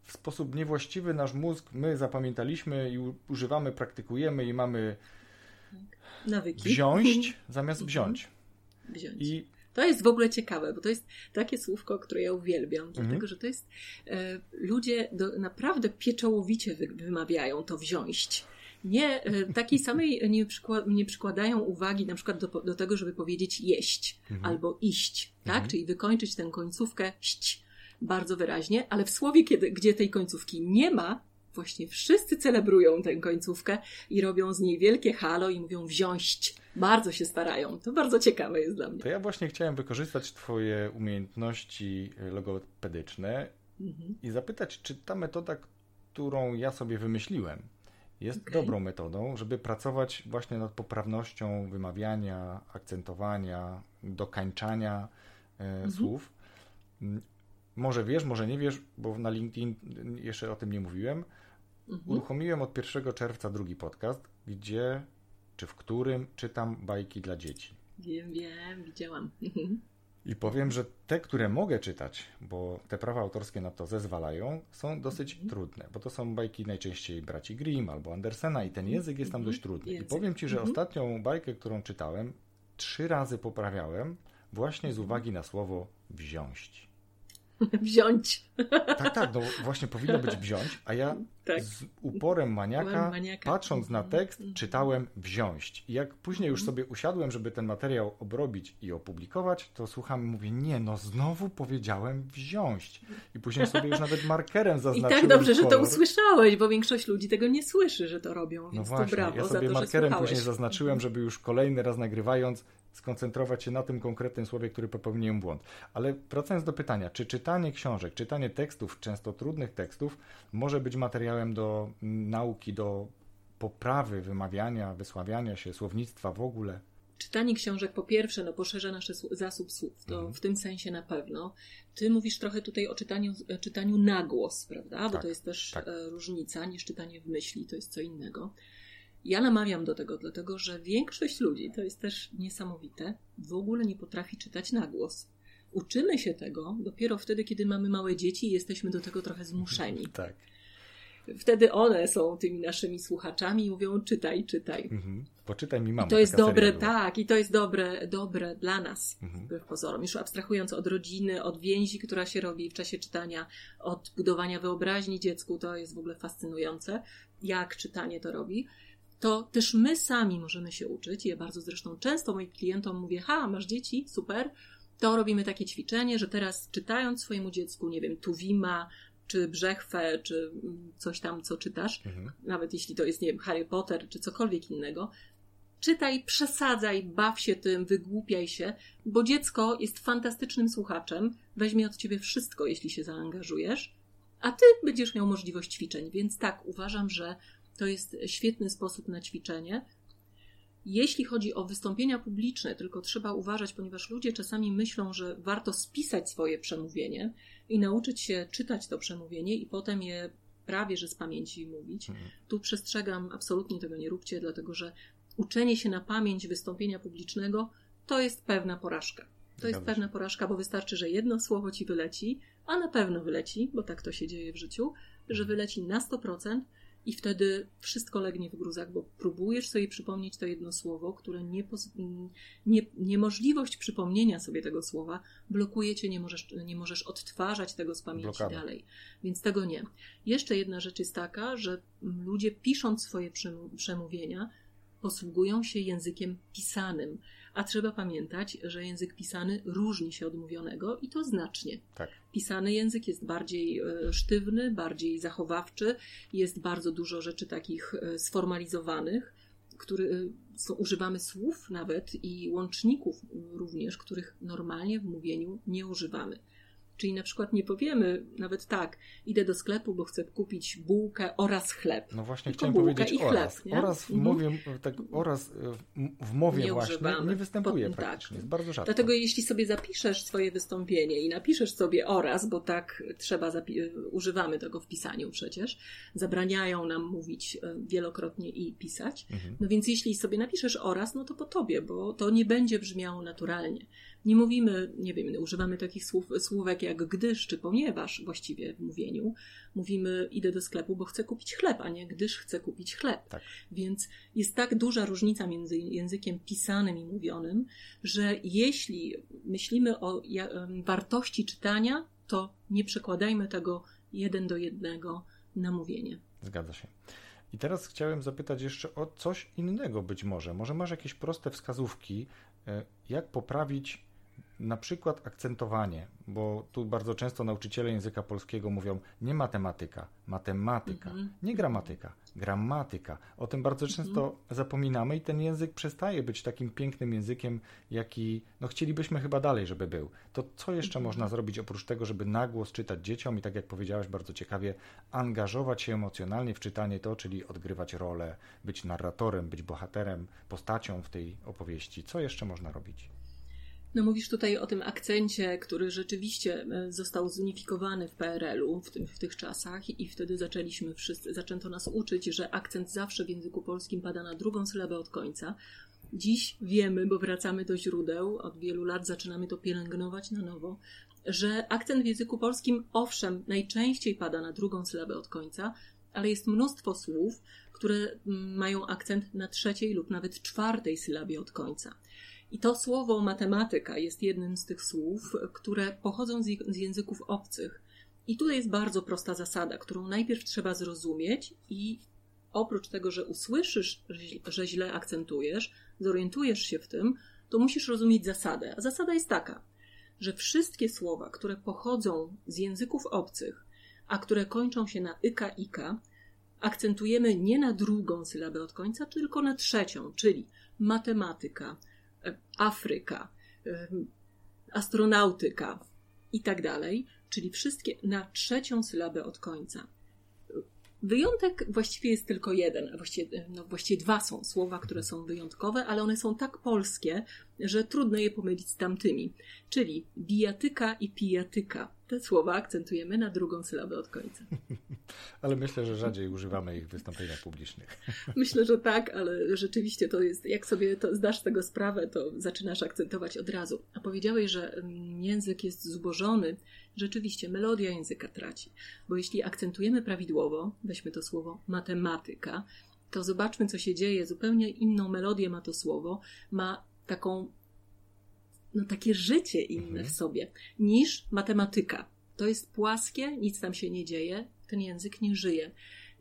w sposób niewłaściwy nasz mózg my zapamiętaliśmy i używamy, praktykujemy i mamy Nawyki. wziąć zamiast wziąć. Wziąć. I to jest w ogóle ciekawe, bo to jest takie słówko, które ja uwielbiam, mhm. dlatego że to jest. E, ludzie do, naprawdę pieczołowicie wy, wymawiają to wziąć. Nie, e, takiej samej nie, przykład, nie przykładają uwagi na przykład do, do tego, żeby powiedzieć jeść mhm. albo iść, tak? Mhm. Czyli wykończyć tę końcówkę ść bardzo wyraźnie, ale w słowie, kiedy, gdzie tej końcówki nie ma, właśnie wszyscy celebrują tę końcówkę i robią z niej wielkie halo i mówią wziąć. Bardzo się starają. To bardzo ciekawe jest dla mnie. To ja właśnie chciałem wykorzystać Twoje umiejętności logopedyczne mhm. i zapytać, czy ta metoda, którą ja sobie wymyśliłem, jest okay. dobrą metodą, żeby pracować właśnie nad poprawnością wymawiania, akcentowania, dokańczania e, mhm. słów. Może wiesz, może nie wiesz, bo na LinkedIn jeszcze o tym nie mówiłem. Mhm. Uruchomiłem od 1 czerwca drugi podcast, gdzie czy w którym czytam bajki dla dzieci. Wiem, wiem, widziałam. I powiem, że te, które mogę czytać, bo te prawa autorskie na to zezwalają, są dosyć mhm. trudne, bo to są bajki najczęściej braci Grimm albo Andersena i ten język jest tam mhm. dość trudny. Język. I powiem Ci, że mhm. ostatnią bajkę, którą czytałem, trzy razy poprawiałem właśnie z uwagi na słowo wziąć. wziąć. Tak, tak, no właśnie powinno być wziąć, a ja tak. z uporem maniaka, maniaka, patrząc na tekst, mhm. czytałem wziąć. I jak później już mhm. sobie usiadłem, żeby ten materiał obrobić i opublikować, to słucham i mówię, nie, no znowu powiedziałem wziąć. I później sobie już nawet markerem zaznaczyłem I tak dobrze, kolor. że to usłyszałeś, bo większość ludzi tego nie słyszy, że to robią, więc no właśnie, to brawo ja sobie to, markerem później zaznaczyłem, żeby już kolejny raz nagrywając skoncentrować się na tym konkretnym słowie, który popełniłem błąd. Ale wracając do pytania, czy czytanie książek, czytanie tekstów, często trudnych tekstów, może być materiałem do nauki, do poprawy wymawiania, wysławiania się, słownictwa w ogóle? Czytanie książek po pierwsze no, poszerza nasz zasób słów, to mhm. w tym sensie na pewno. Ty mówisz trochę tutaj o czytaniu, czytaniu na głos, prawda? Bo tak, to jest też tak. E, różnica niż czytanie w myśli, to jest co innego. Ja namawiam do tego, dlatego że większość ludzi, to jest też niesamowite, w ogóle nie potrafi czytać na głos. Uczymy się tego dopiero wtedy, kiedy mamy małe dzieci i jesteśmy do tego trochę zmuszeni. Tak. Wtedy one są tymi naszymi słuchaczami i mówią czytaj, czytaj. Mhm. Poczytaj mi mamo. I to jest dobre, tak, i to jest dobre, dobre dla nas, mhm. pozorom. Już abstrahując od rodziny, od więzi, która się robi w czasie czytania, od budowania wyobraźni dziecku, to jest w ogóle fascynujące, jak czytanie to robi to też my sami możemy się uczyć. Ja bardzo zresztą często moim klientom mówię: Ha, masz dzieci, super. To robimy takie ćwiczenie, że teraz czytając swojemu dziecku, nie wiem, Tuwima, czy Brzechwę, czy coś tam, co czytasz, mhm. nawet jeśli to jest, nie wiem, Harry Potter, czy cokolwiek innego, czytaj, przesadzaj, baw się tym, wygłupiaj się, bo dziecko jest fantastycznym słuchaczem, weźmie od ciebie wszystko, jeśli się zaangażujesz, a ty będziesz miał możliwość ćwiczeń. Więc tak, uważam, że to jest świetny sposób na ćwiczenie. Jeśli chodzi o wystąpienia publiczne, tylko trzeba uważać, ponieważ ludzie czasami myślą, że warto spisać swoje przemówienie i nauczyć się czytać to przemówienie i potem je prawie że z pamięci mówić. Mhm. Tu przestrzegam, absolutnie tego nie róbcie, dlatego że uczenie się na pamięć wystąpienia publicznego to jest pewna porażka. To jest pewna porażka, bo wystarczy, że jedno słowo ci wyleci, a na pewno wyleci, bo tak to się dzieje w życiu, że wyleci na 100%, i wtedy wszystko legnie w gruzach, bo próbujesz sobie przypomnieć to jedno słowo, które nie, nie, niemożliwość przypomnienia sobie tego słowa blokuje cię, nie możesz, nie możesz odtwarzać tego z pamięci Blokada. dalej. Więc tego nie. Jeszcze jedna rzecz jest taka, że ludzie pisząc swoje przemówienia posługują się językiem pisanym. A trzeba pamiętać, że język pisany różni się od mówionego i to znacznie. Tak. Pisany język jest bardziej e, sztywny, bardziej zachowawczy, jest bardzo dużo rzeczy takich e, sformalizowanych, który, e, są, używamy słów nawet i łączników również, których normalnie w mówieniu nie używamy. Czyli na przykład nie powiemy nawet tak, idę do sklepu, bo chcę kupić bułkę oraz chleb. No właśnie Tylko chciałem powiedzieć chleb, oraz. Nie? Oraz w mhm. mowie, tak, oraz w mowie nie właśnie używamy. nie występuje Pod, praktycznie, tak. bardzo rzadko. Dlatego jeśli sobie zapiszesz swoje wystąpienie i napiszesz sobie oraz, bo tak trzeba, używamy tego w pisaniu przecież, zabraniają nam mówić e, wielokrotnie i pisać, mhm. no więc jeśli sobie napiszesz oraz, no to po tobie, bo to nie będzie brzmiało naturalnie. Nie mówimy, nie wiem, używamy takich słów, słówek jak gdyż czy ponieważ właściwie w mówieniu. Mówimy idę do sklepu, bo chcę kupić chleb, a nie gdyż chcę kupić chleb. Tak. Więc jest tak duża różnica między językiem pisanym i mówionym, że jeśli myślimy o wartości czytania, to nie przekładajmy tego jeden do jednego na mówienie. Zgadza się. I teraz chciałem zapytać jeszcze o coś innego być może. Może masz jakieś proste wskazówki, e, jak poprawić na przykład akcentowanie, bo tu bardzo często nauczyciele języka polskiego mówią nie matematyka, matematyka, mm -hmm. nie gramatyka, gramatyka. O tym bardzo często mm -hmm. zapominamy i ten język przestaje być takim pięknym językiem, jaki no, chcielibyśmy chyba dalej, żeby był. To co jeszcze mm -hmm. można zrobić oprócz tego, żeby nagłos czytać dzieciom i tak jak powiedziałaś bardzo ciekawie, angażować się emocjonalnie w czytanie to, czyli odgrywać rolę, być narratorem, być bohaterem, postacią w tej opowieści. Co jeszcze można robić? No mówisz tutaj o tym akcencie, który rzeczywiście e, został zunifikowany w PRL-u w, tym, w tych czasach i wtedy zaczęliśmy wszyscy, zaczęto nas uczyć, że akcent zawsze w języku polskim pada na drugą sylabę od końca. Dziś wiemy, bo wracamy do źródeł, od wielu lat zaczynamy to pielęgnować na nowo, że akcent w języku polskim owszem najczęściej pada na drugą sylabę od końca, ale jest mnóstwo słów, które mm, mają akcent na trzeciej lub nawet czwartej sylabie od końca. I to słowo matematyka jest jednym z tych słów, które pochodzą z języków obcych. I tutaj jest bardzo prosta zasada, którą najpierw trzeba zrozumieć i oprócz tego, że usłyszysz, że źle akcentujesz, zorientujesz się w tym, to musisz rozumieć zasadę. A zasada jest taka, że wszystkie słowa, które pochodzą z języków obcych, a które kończą się na ika, ika, akcentujemy nie na drugą sylabę od końca, tylko na trzecią, czyli matematyka, Afryka, astronautyka i tak dalej, czyli wszystkie na trzecią sylabę od końca. Wyjątek właściwie jest tylko jeden, a właściwie, no właściwie dwa są słowa, które są wyjątkowe, ale one są tak polskie, że trudno je pomylić z tamtymi. Czyli bijatyka i pijatyka. Te słowa akcentujemy na drugą sylabę od końca. ale myślę, że rzadziej używamy ich w wystąpieniach publicznych. myślę, że tak, ale rzeczywiście to jest, jak sobie to zdasz tego sprawę, to zaczynasz akcentować od razu. A powiedziałeś, że mm, język jest zubożony. Rzeczywiście, melodia języka traci. Bo jeśli akcentujemy prawidłowo, weźmy to słowo matematyka, to zobaczmy, co się dzieje. Zupełnie inną melodię ma to słowo, ma taką, no takie życie inne mhm. w sobie niż matematyka. To jest płaskie, nic tam się nie dzieje, ten język nie żyje.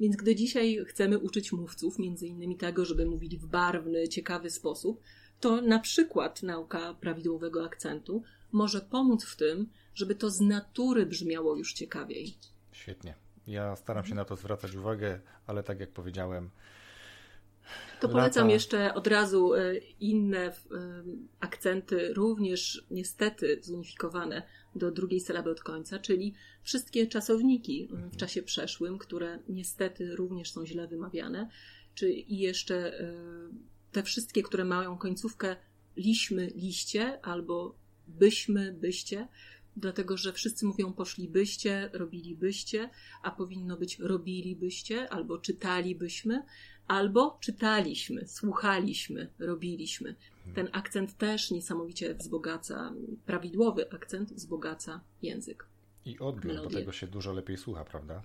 Więc gdy dzisiaj chcemy uczyć mówców, między innymi tego, żeby mówili w barwny, ciekawy sposób, to na przykład nauka prawidłowego akcentu może pomóc w tym, żeby to z natury brzmiało już ciekawiej. Świetnie. Ja staram się na to zwracać uwagę, ale tak jak powiedziałem, to polecam Lata. jeszcze od razu e, inne e, akcenty, również niestety zunifikowane do drugiej sylaby od końca, czyli wszystkie czasowniki w mhm. czasie przeszłym, które niestety również są źle wymawiane, czy i jeszcze e, te wszystkie, które mają końcówkę liśmy, liście albo byśmy, byście, dlatego że wszyscy mówią poszlibyście, robilibyście, a powinno być robilibyście albo czytalibyśmy, albo czytaliśmy, słuchaliśmy, robiliśmy. Ten akcent też niesamowicie wzbogaca, prawidłowy akcent wzbogaca język. I odbiór, Melodię. bo tego się dużo lepiej słucha, prawda?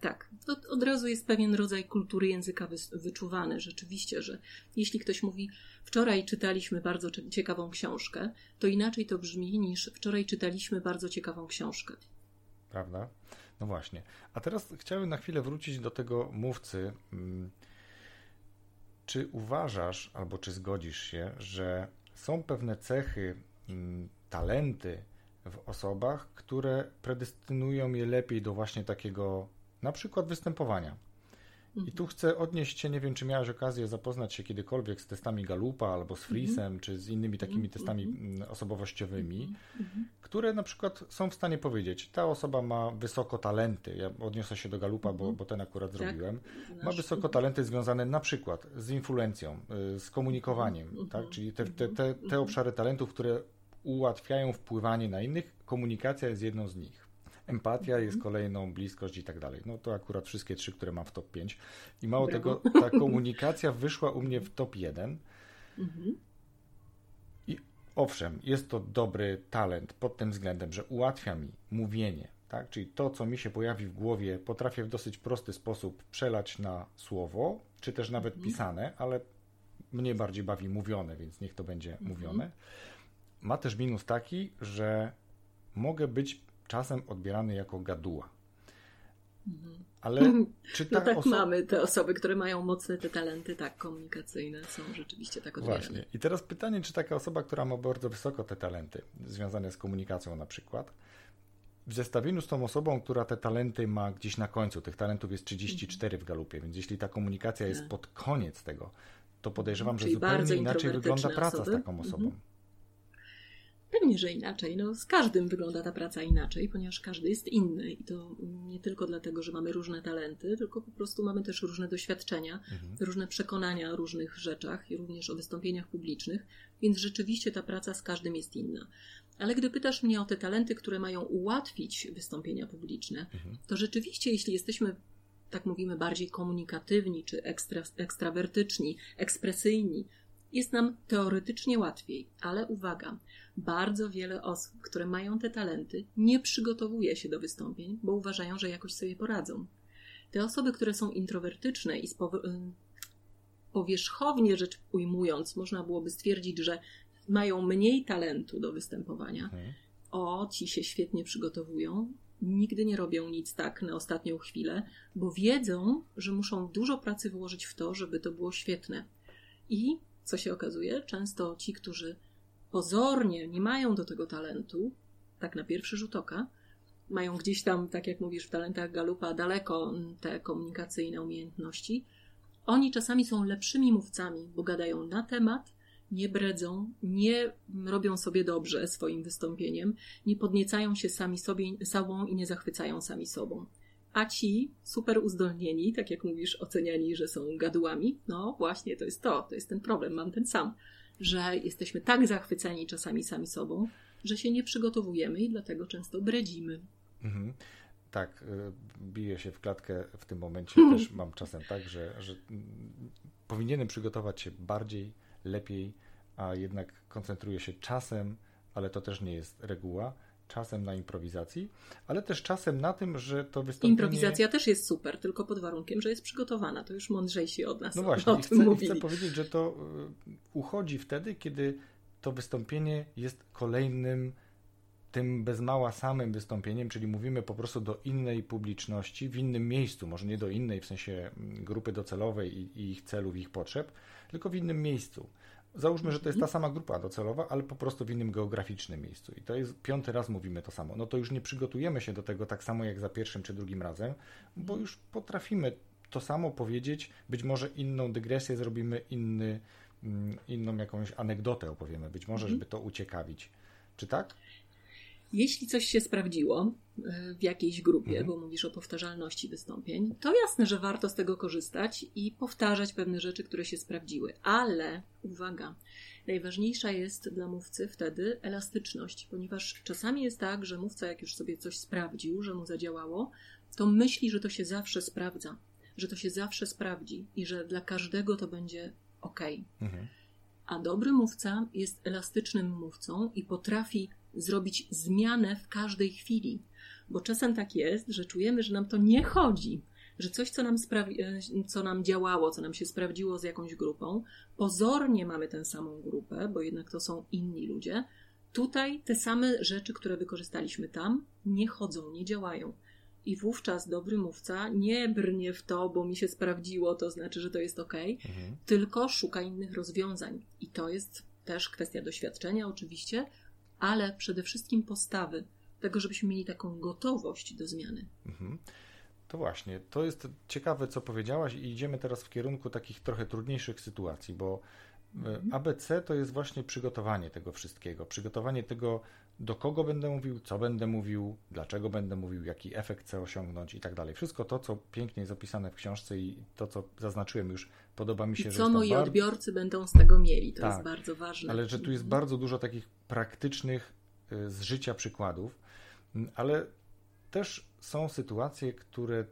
Tak, to od razu jest pewien rodzaj kultury języka wyczuwany. Rzeczywiście, że jeśli ktoś mówi, wczoraj czytaliśmy bardzo ciekawą książkę, to inaczej to brzmi niż wczoraj czytaliśmy bardzo ciekawą książkę. Prawda? No właśnie. A teraz chciałbym na chwilę wrócić do tego mówcy. Mm, czy uważasz, albo czy zgodzisz się, że są pewne cechy, mm, talenty w osobach, które predestynują je lepiej do właśnie takiego na przykład występowania? I tu chcę odnieść się, nie wiem, czy miałeś okazję zapoznać się kiedykolwiek z testami Galupa albo z Friesem, mm -hmm. czy z innymi takimi mm -hmm. testami mm, osobowościowymi, -hmm. które na przykład są w stanie powiedzieć, ta osoba ma wysoko talenty, ja odniosę się do Galupa, bo, mhm. bo ten akurat tak. zrobiłem, ma wysoko talenty związane na przykład z influencją, y, z komunikowaniem, mhm. tak? czyli te, te, te, te obszary talentów, które ułatwiają wpływanie na innych, komunikacja jest jedną z nich. Empatia jest mhm. kolejną, bliskość i tak dalej. No to akurat wszystkie trzy, które mam w top 5. I mało Brawo. tego, ta komunikacja wyszła u mnie w top 1. Mhm. I owszem, jest to dobry talent pod tym względem, że ułatwia mi mówienie, tak? Czyli to, co mi się pojawi w głowie, potrafię w dosyć prosty sposób przelać na słowo, czy też nawet mhm. pisane, ale mnie bardziej bawi mówione, więc niech to będzie mhm. mówione. Ma też minus taki, że mogę być czasem odbierany jako gaduła. Mhm. Ale czy ta no tak osoba... mamy te osoby, które mają mocne te talenty, tak, komunikacyjne, są rzeczywiście tak odbierane. Właśnie. I teraz pytanie, czy taka osoba, która ma bardzo wysoko te talenty, związane z komunikacją na przykład, w zestawieniu z tą osobą, która te talenty ma gdzieś na końcu, tych talentów jest 34 w galupie, więc jeśli ta komunikacja jest tak. pod koniec tego, to podejrzewam, że zupełnie inaczej wygląda praca osoby. z taką osobą. Mhm. Pewnie, że inaczej. No, z każdym wygląda ta praca inaczej, ponieważ każdy jest inny i to nie tylko dlatego, że mamy różne talenty, tylko po prostu mamy też różne doświadczenia, mhm. różne przekonania o różnych rzeczach i również o wystąpieniach publicznych, więc rzeczywiście ta praca z każdym jest inna. Ale gdy pytasz mnie o te talenty, które mają ułatwić wystąpienia publiczne, mhm. to rzeczywiście, jeśli jesteśmy tak mówimy, bardziej komunikatywni, czy ekstra, ekstrawertyczni, ekspresyjni, jest nam teoretycznie łatwiej, ale uwaga, bardzo wiele osób, które mają te talenty, nie przygotowuje się do wystąpień, bo uważają, że jakoś sobie poradzą. Te osoby, które są introwertyczne i spowo- powierzchownie rzecz ujmując, można byłoby stwierdzić, że mają mniej talentu do występowania. Mhm. O, ci się świetnie przygotowują, nigdy nie robią nic tak na ostatnią chwilę, bo wiedzą, że muszą dużo pracy włożyć w to, żeby to było świetne. I co się okazuje, często ci, którzy pozornie nie mają do tego talentu, tak na pierwszy rzut oka, mają gdzieś tam, tak jak mówisz, w talentach Galupa daleko te komunikacyjne umiejętności, oni czasami są lepszymi mówcami, bo gadają na temat, nie bredzą, nie robią sobie dobrze swoim wystąpieniem, nie podniecają się sami sobie, sobą i nie zachwycają sami sobą. A ci super uzdolnieni, tak jak mówisz, oceniani, że są gadułami, no właśnie to jest to, to jest ten problem, mam ten sam że jesteśmy tak zachwyceni czasami sami sobą, że się nie przygotowujemy i dlatego często bredzimy. Mhm. Tak, y, biję się w klatkę w tym momencie też mam czasem tak, że, że powinienem przygotować się bardziej, lepiej, a jednak koncentruję się czasem, ale to też nie jest reguła czasem na improwizacji, ale też czasem na tym, że to wystąpienie... Improwizacja też jest super, tylko pod warunkiem, że jest przygotowana. To już mądrzejsi od nas No właśnie, o tym chcę, chcę powiedzieć, że to y, uchodzi wtedy, kiedy to wystąpienie jest kolejnym tym bez mała samym wystąpieniem, czyli mówimy po prostu do innej publiczności w innym miejscu, może nie do innej w sensie mm, grupy docelowej i, i ich celów, ich potrzeb, tylko w innym miejscu. Załóżmy, że to jest ta sama grupa docelowa, ale po prostu w innym geograficznym miejscu. I to jest piąty raz mówimy to samo. No to już nie przygotujemy się do tego tak samo jak za pierwszym czy drugim razem, bo już potrafimy to samo powiedzieć, być może inną dygresję zrobimy, inny, mm, inną jakąś anegdotę opowiemy, być może, mhm. żeby to uciekawić. Czy tak? Jeśli coś się sprawdziło e, w jakiejś grupie, mhm. bo mówisz o powtarzalności wystąpień, to jasne, że warto z tego korzystać i powtarzać pewne rzeczy, które się sprawdziły. Ale uwaga, najważniejsza jest dla mówcy wtedy elastyczność, ponieważ czasami jest tak, że mówca, jak już sobie coś sprawdził, że mu zadziałało, to myśli, że to się zawsze sprawdza, że to się zawsze sprawdzi i że dla każdego to będzie ok. Mhm. A dobry mówca jest elastycznym mówcą i potrafi zrobić zmianę w każdej chwili. Bo czasem tak jest, że czujemy, że nam to nie chodzi, że coś, co nam, e, co nam działało, co nam się sprawdziło z jakąś grupą, pozornie mamy tę samą grupę, bo jednak to są inni ludzie. Tutaj te same rzeczy, które wykorzystaliśmy tam, nie chodzą, nie działają. I wówczas dobry mówca nie brnie w to, bo mi się sprawdziło, to znaczy, że to jest ok, mhm. tylko szuka innych rozwiązań. I to jest też kwestia doświadczenia, oczywiście, ale przede wszystkim postawy, tego, żebyśmy mieli taką gotowość do zmiany. Mhm. To właśnie, to jest ciekawe, co powiedziałaś, i idziemy teraz w kierunku takich trochę trudniejszych sytuacji, bo e, mhm. ABC to jest właśnie przygotowanie tego wszystkiego, przygotowanie tego, do kogo będę mówił, co będę mówił, dlaczego będę mówił, jaki efekt chcę osiągnąć i tak dalej. Wszystko to, co pięknie jest opisane w książce i to, co zaznaczyłem już, podoba mi się, I że. Co moi odbiorcy będą z tego mieli, to tak, jest bardzo ważne. Ale że tu jest bardzo dużo takich praktycznych y, z życia przykładów, ale też są sytuacje, które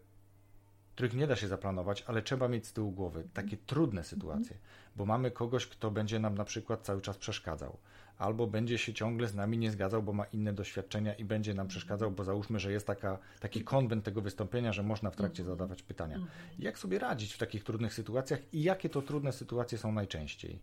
których nie da się zaplanować, ale trzeba mieć z tyłu głowy. Takie trudne sytuacje, bo mamy kogoś, kto będzie nam na przykład cały czas przeszkadzał, albo będzie się ciągle z nami nie zgadzał, bo ma inne doświadczenia i będzie nam przeszkadzał, bo załóżmy, że jest taka, taki konwent tego wystąpienia, że można w trakcie mhm. zadawać pytania. Mhm. Jak sobie radzić w takich trudnych sytuacjach i jakie to trudne sytuacje są najczęściej?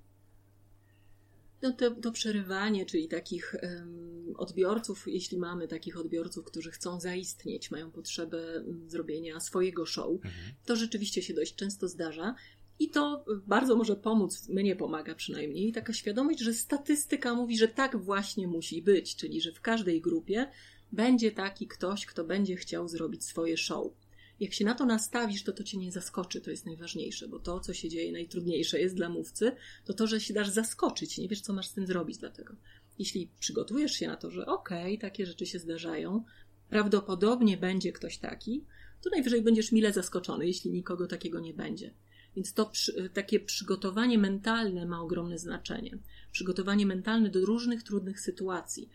No to, to przerywanie, czyli takich um, odbiorców, jeśli mamy takich odbiorców, którzy chcą zaistnieć, mają potrzebę zrobienia swojego show, mhm. to rzeczywiście się dość często zdarza. I to bardzo może pomóc, mnie pomaga przynajmniej, taka świadomość, że statystyka mówi, że tak właśnie musi być, czyli że w każdej grupie będzie taki ktoś, kto będzie chciał zrobić swoje show. Jak się na to nastawisz, to to cię nie zaskoczy, to jest najważniejsze, bo to, co się dzieje najtrudniejsze jest dla mówcy, to to, że się dasz zaskoczyć, nie wiesz, co masz z tym zrobić dlatego. Jeśli przygotujesz się na to, że okej, okay, takie rzeczy się zdarzają, prawdopodobnie będzie ktoś taki, to najwyżej będziesz mile zaskoczony, jeśli nikogo takiego nie będzie. Więc to takie przygotowanie mentalne ma ogromne znaczenie. Przygotowanie mentalne do różnych trudnych sytuacji.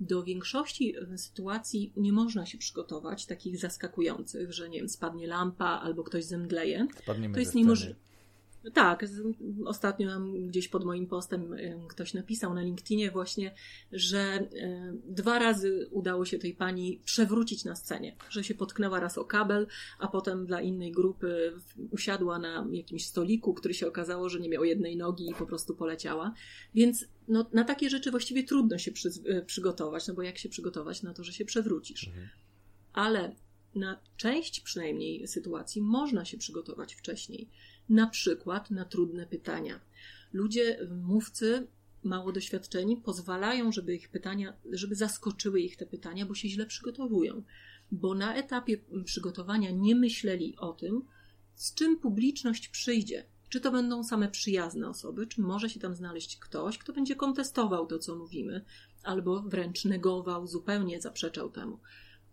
Do większości e, sytuacji nie można się przygotować, takich zaskakujących, że nie wiem, spadnie lampa albo ktoś zemdleje. Spadniemy to jest niemożliwe. Tak, ostatnio gdzieś pod moim postem ktoś napisał na LinkedInie właśnie, że dwa razy udało się tej pani przewrócić na scenie, że się potknęła raz o kabel, a potem dla innej grupy usiadła na jakimś stoliku, który się okazało, że nie miał jednej nogi i po prostu poleciała. Więc no, na takie rzeczy właściwie trudno się przy, e, przygotować, no bo jak się przygotować na to, że się przewrócisz. Mhm. Ale na część przynajmniej sytuacji można się przygotować wcześniej na przykład na trudne pytania. Ludzie, mówcy mało doświadczeni pozwalają, żeby ich pytania, żeby zaskoczyły ich te pytania, bo się źle przygotowują. Bo na etapie przygotowania nie myśleli o tym, z czym publiczność przyjdzie. Czy to będą same przyjazne osoby, czy może się tam znaleźć ktoś, kto będzie kontestował to, co mówimy, albo wręcz negował, zupełnie zaprzeczał temu.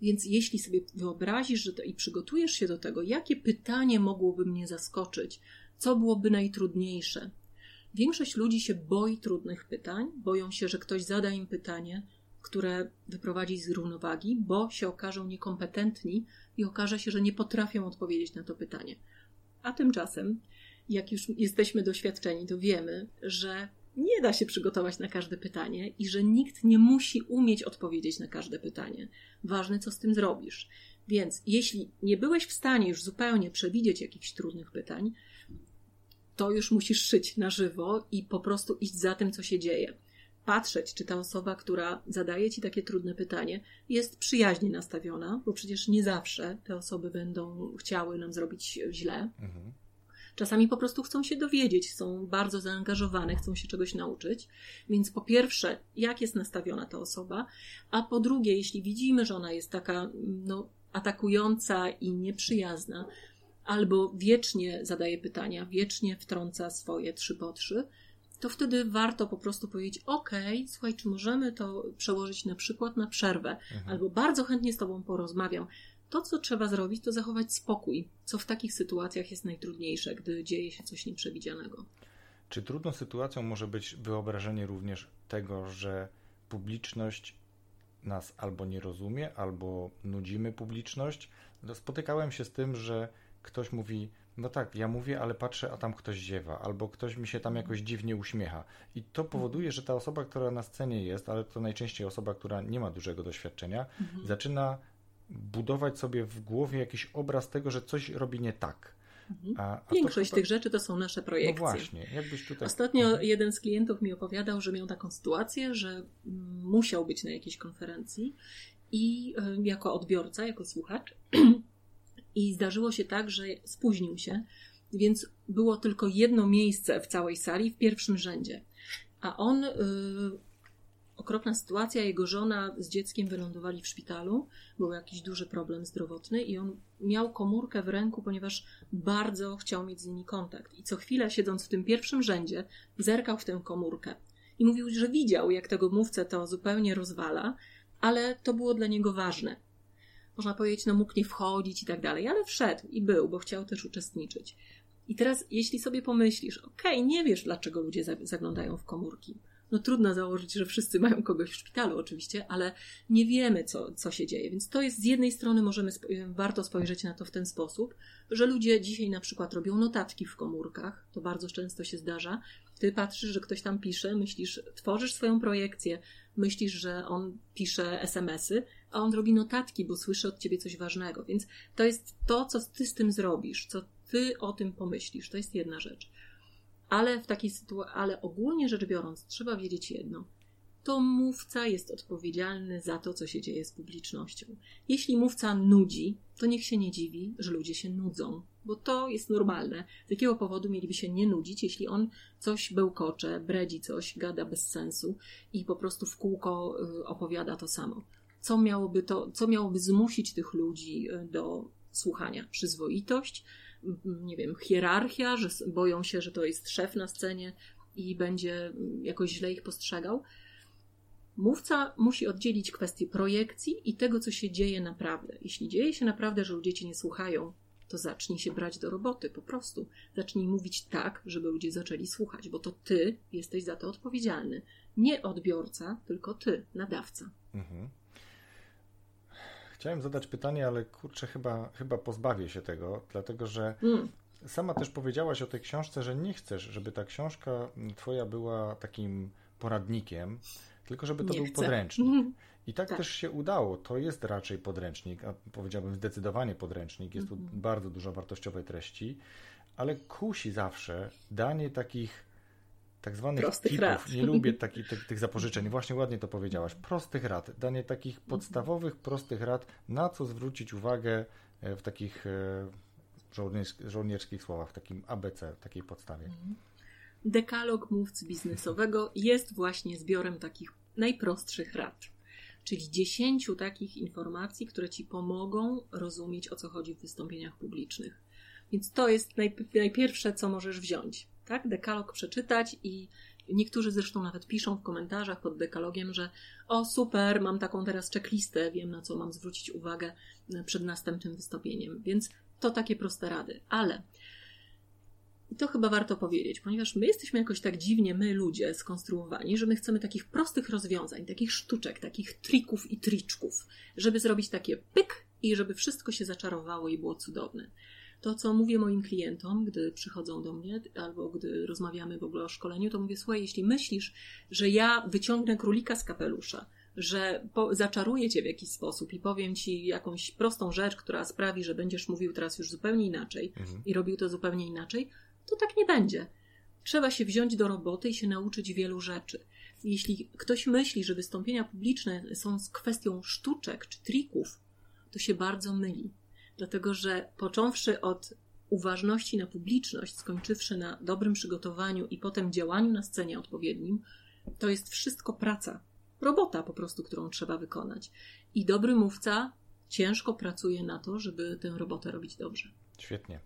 Więc jeśli sobie wyobrazisz że to, i przygotujesz się do tego, jakie pytanie mogłoby mnie zaskoczyć, co byłoby najtrudniejsze. Większość ludzi się boi trudnych pytań, boją się, że ktoś zada im pytanie, które wyprowadzi z równowagi, bo się okażą niekompetentni i okaże się, że nie potrafią odpowiedzieć na to pytanie. A tymczasem, jak już jesteśmy doświadczeni, to wiemy, że nie da się przygotować na każde pytanie i że nikt nie musi umieć odpowiedzieć na każde pytanie. Ważne, co z tym zrobisz. Więc jeśli nie byłeś w stanie już zupełnie przewidzieć jakichś trudnych pytań, to już musisz szyć na żywo i po prostu iść za tym, co się dzieje. patrzeć, czy ta osoba, która zadaje ci takie trudne pytanie, jest przyjaźnie nastawiona, bo przecież nie zawsze te osoby będą chciały nam zrobić źle. Mhm. Czasami po prostu chcą się dowiedzieć, są bardzo zaangażowane, chcą się czegoś nauczyć. Więc po pierwsze, jak jest nastawiona ta osoba, a po drugie, jeśli widzimy, że ona jest taka no, atakująca i nieprzyjazna, albo wiecznie zadaje pytania, wiecznie wtrąca swoje trzy po trzy, to wtedy warto po prostu powiedzieć: OK, słuchaj, czy możemy to przełożyć na przykład na przerwę, mhm. albo bardzo chętnie z Tobą porozmawiam. To, co trzeba zrobić, to zachować spokój, co w takich sytuacjach jest najtrudniejsze, gdy dzieje się coś nieprzewidzianego. Czy trudną sytuacją może być wyobrażenie również tego, że publiczność nas albo nie rozumie, albo nudzimy publiczność? No, spotykałem się z tym, że ktoś mówi, no tak, ja mówię, ale patrzę, a tam ktoś ziewa, albo ktoś mi się tam jakoś dziwnie uśmiecha. I to powoduje, że ta osoba, która na scenie jest, ale to najczęściej osoba, która nie ma dużego doświadczenia, mhm. zaczyna budować sobie w głowie jakiś obraz tego, że coś robi nie tak. Mhm. A, a Większość to, tych rzeczy to są nasze projekcje. No właśnie, jakbyś tutaj... Ostatnio mhm. jeden z klientów mi opowiadał, że miał taką sytuację, że musiał być na jakiejś konferencji i y, jako odbiorca, jako słuchacz i zdarzyło się tak, że spóźnił się, więc było tylko jedno miejsce w całej sali w pierwszym rzędzie. A on, yy, okropna sytuacja, jego żona z dzieckiem wylądowali w szpitalu, był jakiś duży problem zdrowotny i on miał komórkę w ręku, ponieważ bardzo chciał mieć z nimi kontakt. I co chwilę, siedząc w tym pierwszym rzędzie, zerkał w tę komórkę. I mówił, że widział, jak tego mówcę to zupełnie rozwala, ale to było dla niego ważne można powiedzieć, no mógł nie wchodzić i tak dalej, ale wszedł i był, bo chciał też uczestniczyć. I teraz, jeśli sobie pomyślisz, okej, okay, nie wiesz, dlaczego ludzie zaglądają w komórki. No trudno założyć, że wszyscy mają kogoś w szpitalu oczywiście, ale nie wiemy, co, co się dzieje. Więc to jest z jednej strony możemy, warto spojrzeć na to w ten sposób, że ludzie dzisiaj na przykład robią notatki w komórkach, to bardzo często się zdarza. Ty patrzysz, że ktoś tam pisze, myślisz, tworzysz swoją projekcję, myślisz, że on pisze SMS-y, a on robi notatki, bo słyszy od ciebie coś ważnego. Więc to jest to, co ty z tym zrobisz, co ty o tym pomyślisz. To jest jedna rzecz. Ale w takiej sytuacji, ale ogólnie rzecz biorąc, trzeba wiedzieć jedno. To mówca jest odpowiedzialny za to, co się dzieje z publicznością. Jeśli mówca nudzi, to niech się nie dziwi, że ludzie się nudzą, bo to jest normalne. Z jakiego powodu mieliby się nie nudzić, jeśli on coś bełkocze, bredzi coś, gada bez sensu i po prostu w kółko y, opowiada to samo? co miałoby, to, co miałoby zmusić tych ludzi e, do słuchania. Przyzwoitość, nie wiem, hierarchia, że boją się, że to jest szef na scenie i będzie jakoś źle ich postrzegał. Mówca musi oddzielić kwestię projekcji i tego, co się dzieje naprawdę. Jeśli dzieje się naprawdę, że ludzie cię nie słuchają, to zacznij się brać do roboty, po prostu. Zacznij mówić tak, żeby ludzie zaczęli słuchać, bo to ty jesteś za to odpowiedzialny. Nie odbiorca, tylko ty, nadawca. Mhm. Chciałem zadać pytanie, ale kurczę, chyba, chyba pozbawię się tego, dlatego że mm. sama też powiedziałaś o tej książce, że nie chcesz, żeby ta książka twoja była takim poradnikiem, tylko żeby to nie był chcę. podręcznik. Mm. I tak, tak, też się udało. To jest raczej podręcznik, a powiedziałbym zdecydowanie podręcznik. Jest tu mm -hmm. bardzo dużo wartościowej treści, ale kusi zawsze danie takich tak zwanych prostych tipów. Rad. Nie lubię taki, tych, tych zapożyczeń. Właśnie ładnie to powiedziałaś. Prostych rad. Danie takich mhm. podstawowych, prostych rad, na co zwrócić uwagę e, w takich e, żołnierskich słowach, w takim ABC, takiej podstawie. Mhm. Dekalog mówcy biznesowego jest właśnie zbiorem takich najprostszych rad. Czyli dziesięciu takich informacji, które ci pomogą rozumieć, o co chodzi w wystąpieniach publicznych. Więc to jest najpierwsze, co możesz wziąć tak? Dekalog przeczytać i niektórzy zresztą nawet piszą w komentarzach pod dekalogiem, że o super, mam taką teraz checklistę, wiem na co mam zwrócić uwagę przed następnym wystąpieniem. Więc to takie proste rady. Ale to chyba warto powiedzieć, ponieważ my jesteśmy jakoś tak dziwnie, my ludzie, skonstruowani, że my chcemy takich prostych rozwiązań, takich sztuczek, takich trików i triczków, żeby zrobić takie pyk i żeby wszystko się zaczarowało i było cudowne to, co mówię moim klientom, gdy przychodzą do mnie, albo gdy rozmawiamy w ogóle o szkoleniu, to mówię, słuchaj, jeśli myślisz, że ja wyciągnę królika z kapelusza, że po, zaczaruję cię w jakiś sposób i powiem ci jakąś prostą rzecz, która sprawi, że będziesz mówił teraz już zupełnie inaczej mhm. i robił to zupełnie inaczej, to tak nie będzie. Trzeba się wziąć do roboty i się nauczyć wielu rzeczy. Jeśli ktoś myśli, że wystąpienia publiczne są z kwestią sztuczek czy trików, to się bardzo myli. Dlatego, że począwszy od uważności na publiczność, skończywszy na dobrym przygotowaniu i potem działaniu na scenie odpowiednim, to jest wszystko praca. Robota po prostu, którą trzeba wykonać. I dobry mówca ciężko pracuje na to, żeby tę robotę robić dobrze. Świetnie.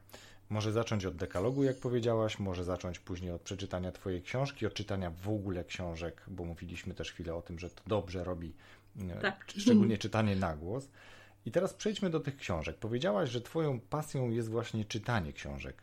Może zacząć od dekalogu, jak powiedziałaś, może zacząć później od przeczytania Twojej książki, od czytania w ogóle książek, bo mówiliśmy też chwilę o tym, że to dobrze robi, e, tak. szczególnie czytanie na głos. I teraz przejdźmy do tych książek. Powiedziałaś, że Twoją pasją jest właśnie czytanie książek.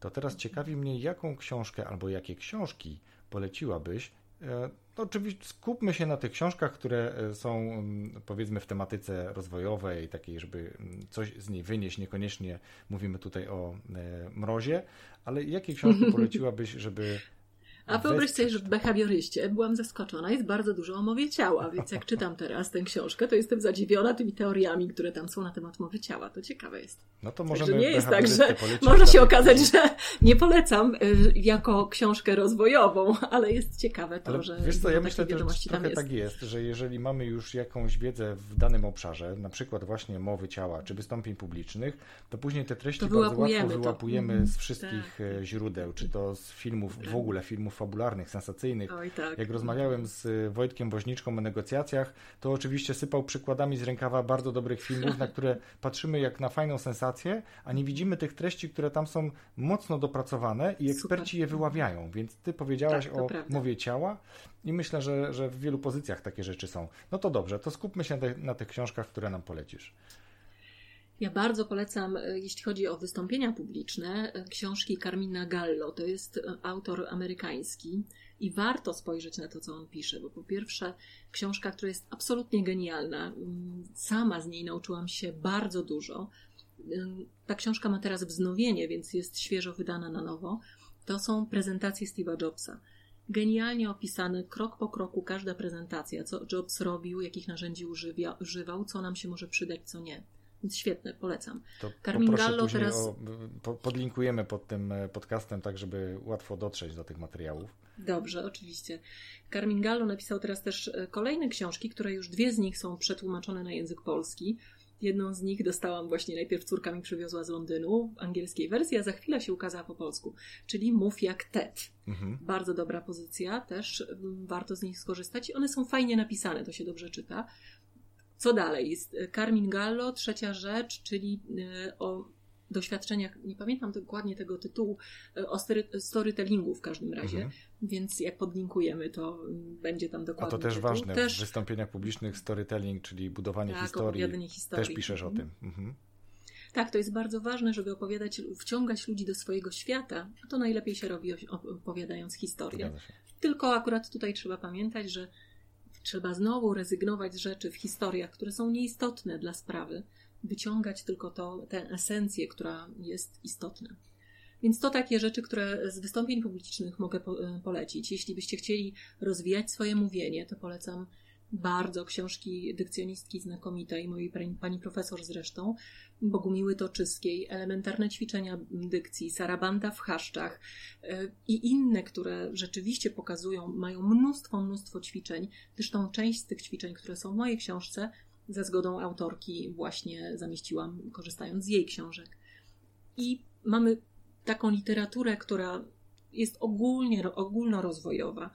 To teraz ciekawi mnie, jaką książkę albo jakie książki poleciłabyś E, no, oczywiście skupmy się na tych książkach, które e, są mm, powiedzmy w tematyce rozwojowej, takiej, żeby mm, coś z niej wynieść. Niekoniecznie mówimy tutaj o e, mrozie, ale jakie książki poleciłabyś, żeby a wyobraź sobie, że w behawioryście byłam zaskoczona. Jest bardzo dużo o mowie ciała, więc jak czytam teraz tę książkę, to jestem zadziwiona tymi teoriami, które tam są na temat mowy ciała. To ciekawe jest. No to możemy nie jest tak, że może się okazać, że nie polecam y, jako książkę rozwojową, ale jest ciekawe to, ale że wiesz co, ja myślę że trochę jest. tak jest, że jeżeli mamy już jakąś wiedzę w danym obszarze, na przykład właśnie mowy ciała czy wystąpień publicznych, to później te treści bardzo łatwo wyłapujemy to. z wszystkich tak. E, źródeł, czy to z filmów, w ogóle filmów fabularnych, sensacyjnych. Oj, tak. Jak rozmawiałem z y, Wojtkiem Woźniczką o negocjacjach, to oczywiście sypał przykładami z rękawa bardzo dobrych filmów, na które patrzymy jak na fajną sensację, a nie widzimy tych treści, które tam są mocno dopracowane i eksperci Super. je wyławiają. Więc ty powiedziałaś tak, o prawda. mowie ciała i myślę, że, że w wielu pozycjach takie rzeczy są. No to dobrze, to skupmy się na, te, na tych książkach, które nam polecisz. Ja bardzo polecam, e, jeśli chodzi o wystąpienia publiczne, e, książki Carmina Gallo. To jest e, autor amerykański i warto spojrzeć na to, co on pisze, bo po pierwsze, książka, która jest absolutnie genialna. Mm, sama z niej nauczyłam się bardzo dużo. Ta książka ma teraz wznowienie, więc jest świeżo wydana na nowo. To są prezentacje Steve'a Jobsa genialnie opisane krok po kroku każda prezentacja, co Jobs robił, jakich narzędzi używał, co nam się może przydać, co nie. Więc świetne, polecam. To Carmin Gallo teraz. O, podlinkujemy pod tym e, podcastem, tak żeby łatwo dotrzeć do tych materiałów. Dobrze, oczywiście. Carmin Gallo napisał teraz też e, kolejne książki, które już dwie z nich są przetłumaczone na język polski. Jedną z nich dostałam właśnie najpierw córka mi przywiozła z Londynu, angielskiej wersji, a za chwilę się ukazała po polsku, czyli Mów jak Ted. Mhm. Bardzo dobra pozycja, też warto z nich skorzystać. One są fajnie napisane, to się dobrze czyta. Co dalej? Jest e, Carmin Gallo, trzecia rzecz, czyli e, o doświadczeniach, nie pamiętam dokładnie tego tytułu, e, o storytellingu w każdym razie, mhm. więc jak podlinkujemy, to mm, będzie tam dokładnie. A to też tytuł. ważne, też... w wystąpieniach publicznych storytelling, czyli budowanie tak, historii, historii, też piszesz mhm. o tym. Mhm. Tak, to jest bardzo ważne, żeby opowiadać, wciągać ludzi do swojego świata, a to najlepiej się robi opowiadając historię. Tylko akurat tutaj trzeba pamiętać, że Trzeba znowu rezygnować z rzeczy w historiach, które są nieistotne dla sprawy, wyciągać tylko to, tę esencję, która jest istotna. Więc to takie rzeczy, które z wystąpień publicznych mogę e, polecić. Jeśli byście chcieli rozwijać swoje mówienie, to polecam bardzo książki dykcjonistki znakomitej, mojej pani, profesor zresztą, Bogumiły Toczyskiej, elementarne ćwiczenia dykcji, Sarabanda w chaszczach e, i inne, które rzeczywiście pokazują, mają mnóstwo, mnóstwo ćwiczeń. Zresztą część z tych ćwiczeń, które są w mojej książce, ze zgodą autorki właśnie zamieściłam, korzystając z jej książek. I mamy taką literaturę, która jest ogólnie, ogólnorozwojowa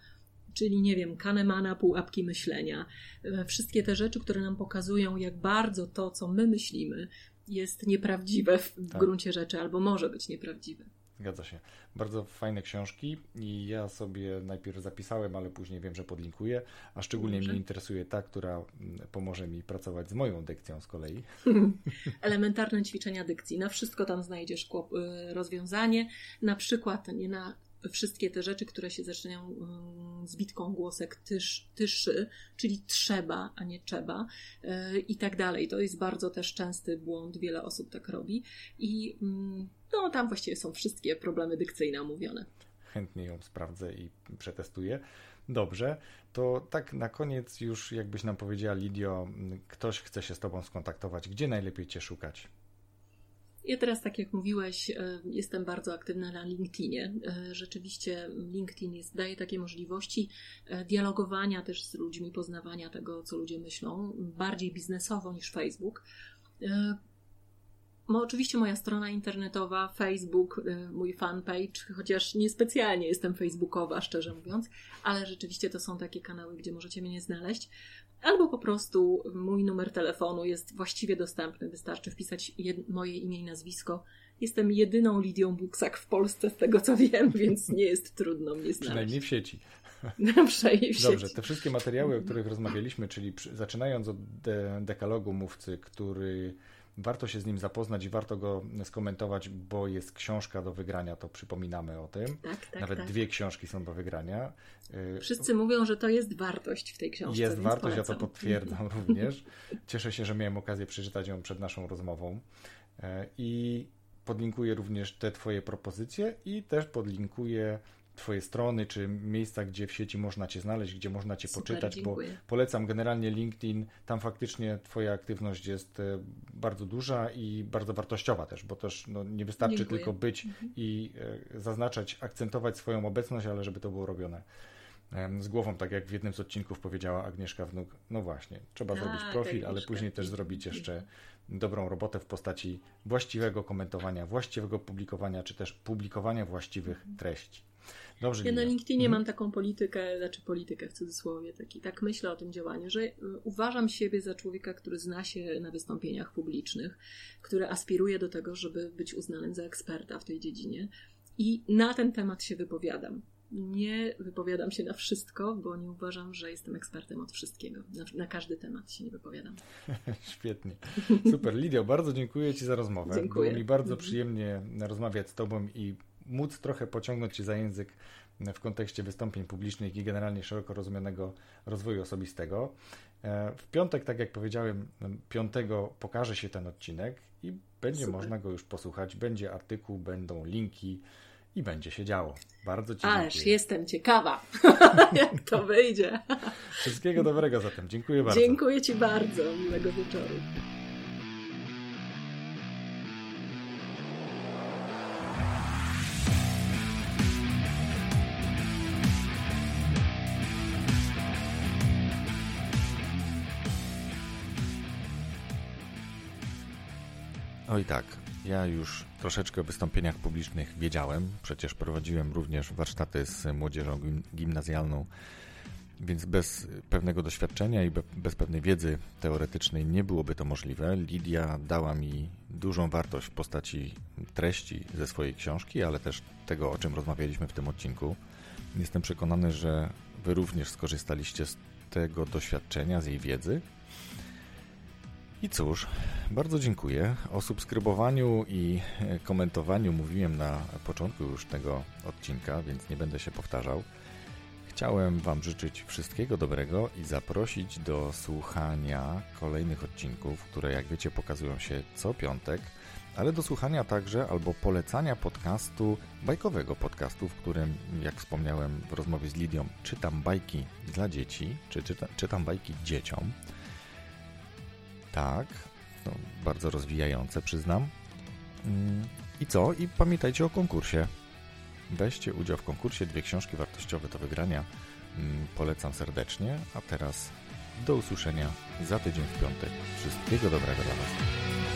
czyli nie wiem, Kahnemana, pułapki myślenia. E, wszystkie te rzeczy, które nam pokazują, jak bardzo to, co my myślimy, jest nieprawdziwe w tak. gruncie rzeczy, albo może być nieprawdziwe. Zgadza się. Bardzo fajne książki i ja sobie najpierw zapisałem, ale później wiem, że podlinkuję, a szczególnie Dobrze. mnie interesuje ta, która mm, pomoże mi pracować z moją dykcją z kolei. Elementarne ćwiczenia dykcji. Na wszystko tam znajdziesz y, rozwiązanie. Na przykład nie na wszystkie te rzeczy, które się zaczynają mm, z bitką głosek tysz, tyszy, czyli trzeba, a nie trzeba e, i tak dalej. To jest bardzo też częsty błąd, wiele osób tak robi i mm, no, tam właściwie są wszystkie problemy dykcyjne omówione. Chętnie ją sprawdzę i przetestuję. Dobrze, to tak na koniec już jakbyś nam powiedziała Lidio, ktoś chce się z Tobą skontaktować, gdzie najlepiej Cię szukać? Ja teraz, tak jak mówiłeś, e, jestem bardzo aktywna na LinkedInie. E, rzeczywiście LinkedIn jest, daje takie możliwości e, dialogowania też z ludźmi, poznawania tego, co ludzie myślą, bardziej biznesowo niż Facebook. No, oczywiście moja strona internetowa, Facebook, mój fanpage, chociaż niespecjalnie jestem facebookowa, szczerze mówiąc, ale rzeczywiście to są takie kanały, gdzie możecie mnie znaleźć albo po prostu mój numer telefonu jest właściwie dostępny. Wystarczy wpisać moje imię i nazwisko. Jestem jedyną Lidią Buksak w Polsce, z tego co wiem, więc nie jest trudno mnie znaleźć. Przynajmniej w sieci. Przynajmniej w Dobrze, te wszystkie materiały, o których rozmawialiśmy, czyli zaczynając od de dekalogu mówcy, który Warto się z nim zapoznać i warto go skomentować, bo jest książka do wygrania, to przypominamy o tym. Tak, tak, Nawet tak. dwie książki są do wygrania. Y, Wszyscy mówią, że to jest wartość w tej książce. Jest wartość, polecam. ja to potwierdzam również. Cieszę się, że miałem okazję przeczytać ją przed naszą rozmową. Y, I podlinkuję również te Twoje propozycje i też podlinkuję Twoje strony, czy miejsca, gdzie w sieci można Cię znaleźć, gdzie można Cię Super, poczytać, dziękuję. bo polecam generalnie LinkedIn. Tam faktycznie Twoja aktywność jest e, bardzo duża i bardzo wartościowa też, bo też no, nie wystarczy dziękuję. tylko być mhm. i e, zaznaczać, akcentować swoją obecność, ale żeby to było robione z głową, tak jak w jednym z odcinków powiedziała Agnieszka Wnuk. No właśnie, trzeba tak, zrobić profil, ale później też zrobić jeszcze dobrą robotę w postaci właściwego komentowania, właściwego publikowania, czy też publikowania właściwych treści. Dobrze, ja na LinkedInie mhm. mam taką politykę, znaczy politykę w cudzysłowie, taki, tak myślę o tym działaniu, że uważam siebie za człowieka, który zna się na wystąpieniach publicznych, który aspiruje do tego, żeby być uznanym za eksperta w tej dziedzinie i na ten temat się wypowiadam. Nie wypowiadam się na wszystko, bo nie uważam, że jestem ekspertem od wszystkiego. Na, na każdy temat się nie wypowiadam. Świetnie. Super. Lidia, bardzo dziękuję Ci za rozmowę. Dziękuję. Było mi bardzo mhm. przyjemnie rozmawiać z Tobą i móc trochę pociągnąć Cię za język w kontekście wystąpień publicznych i generalnie szeroko rozumianego rozwoju osobistego. E, w piątek, tak jak powiedziałem, 5 pokaże się ten odcinek i będzie Super. można go już posłuchać. Będzie artykuł, będą linki i będzie się działo. Bardzo Ci Ależ dziękuję. jestem ciekawa, jak to wyjdzie. Wszystkiego dobrego zatem. Dziękuję bardzo. Dziękuję Ci bardzo. Miłego wieczoru. Oj tak, ja już troszeczkę o wystąpieniach publicznych wiedziałem. Przecież prowadziłem również warsztaty z młodzieżą gimnazjalną, więc bez pewnego doświadczenia i bez pewnej wiedzy teoretycznej nie byłoby to możliwe. Lidia dała mi dużą wartość w postaci treści ze swojej książki, ale też tego, o czym rozmawialiśmy w tym odcinku. Jestem przekonany, że Wy również skorzystaliście z tego doświadczenia, z jej wiedzy i cóż, bardzo dziękuję. O subskrybowaniu i komentowaniu mówiłem na początku już tego odcinka, więc nie będę się powtarzał. Chciałem Wam życzyć wszystkiego dobrego i zaprosić do słuchania kolejnych odcinków, które jak wiecie pokazują się co piątek, ale do słuchania także albo polecania podcastu, bajkowego podcastu, w którym, jak wspomniałem w rozmowie z Lidią, czytam bajki dla dzieci, czy czyta, czytam bajki dzieciom. Tak, bardzo rozwijające, przyznam. Mm, I co? I pamiętajcie o konkursie. Weźcie udział w konkursie. Dwie książki wartościowe do wygrania. Mm, polecam serdecznie. A teraz do usłyszenia za tydzień w piątek. Wszystkiego dobrego dla Was.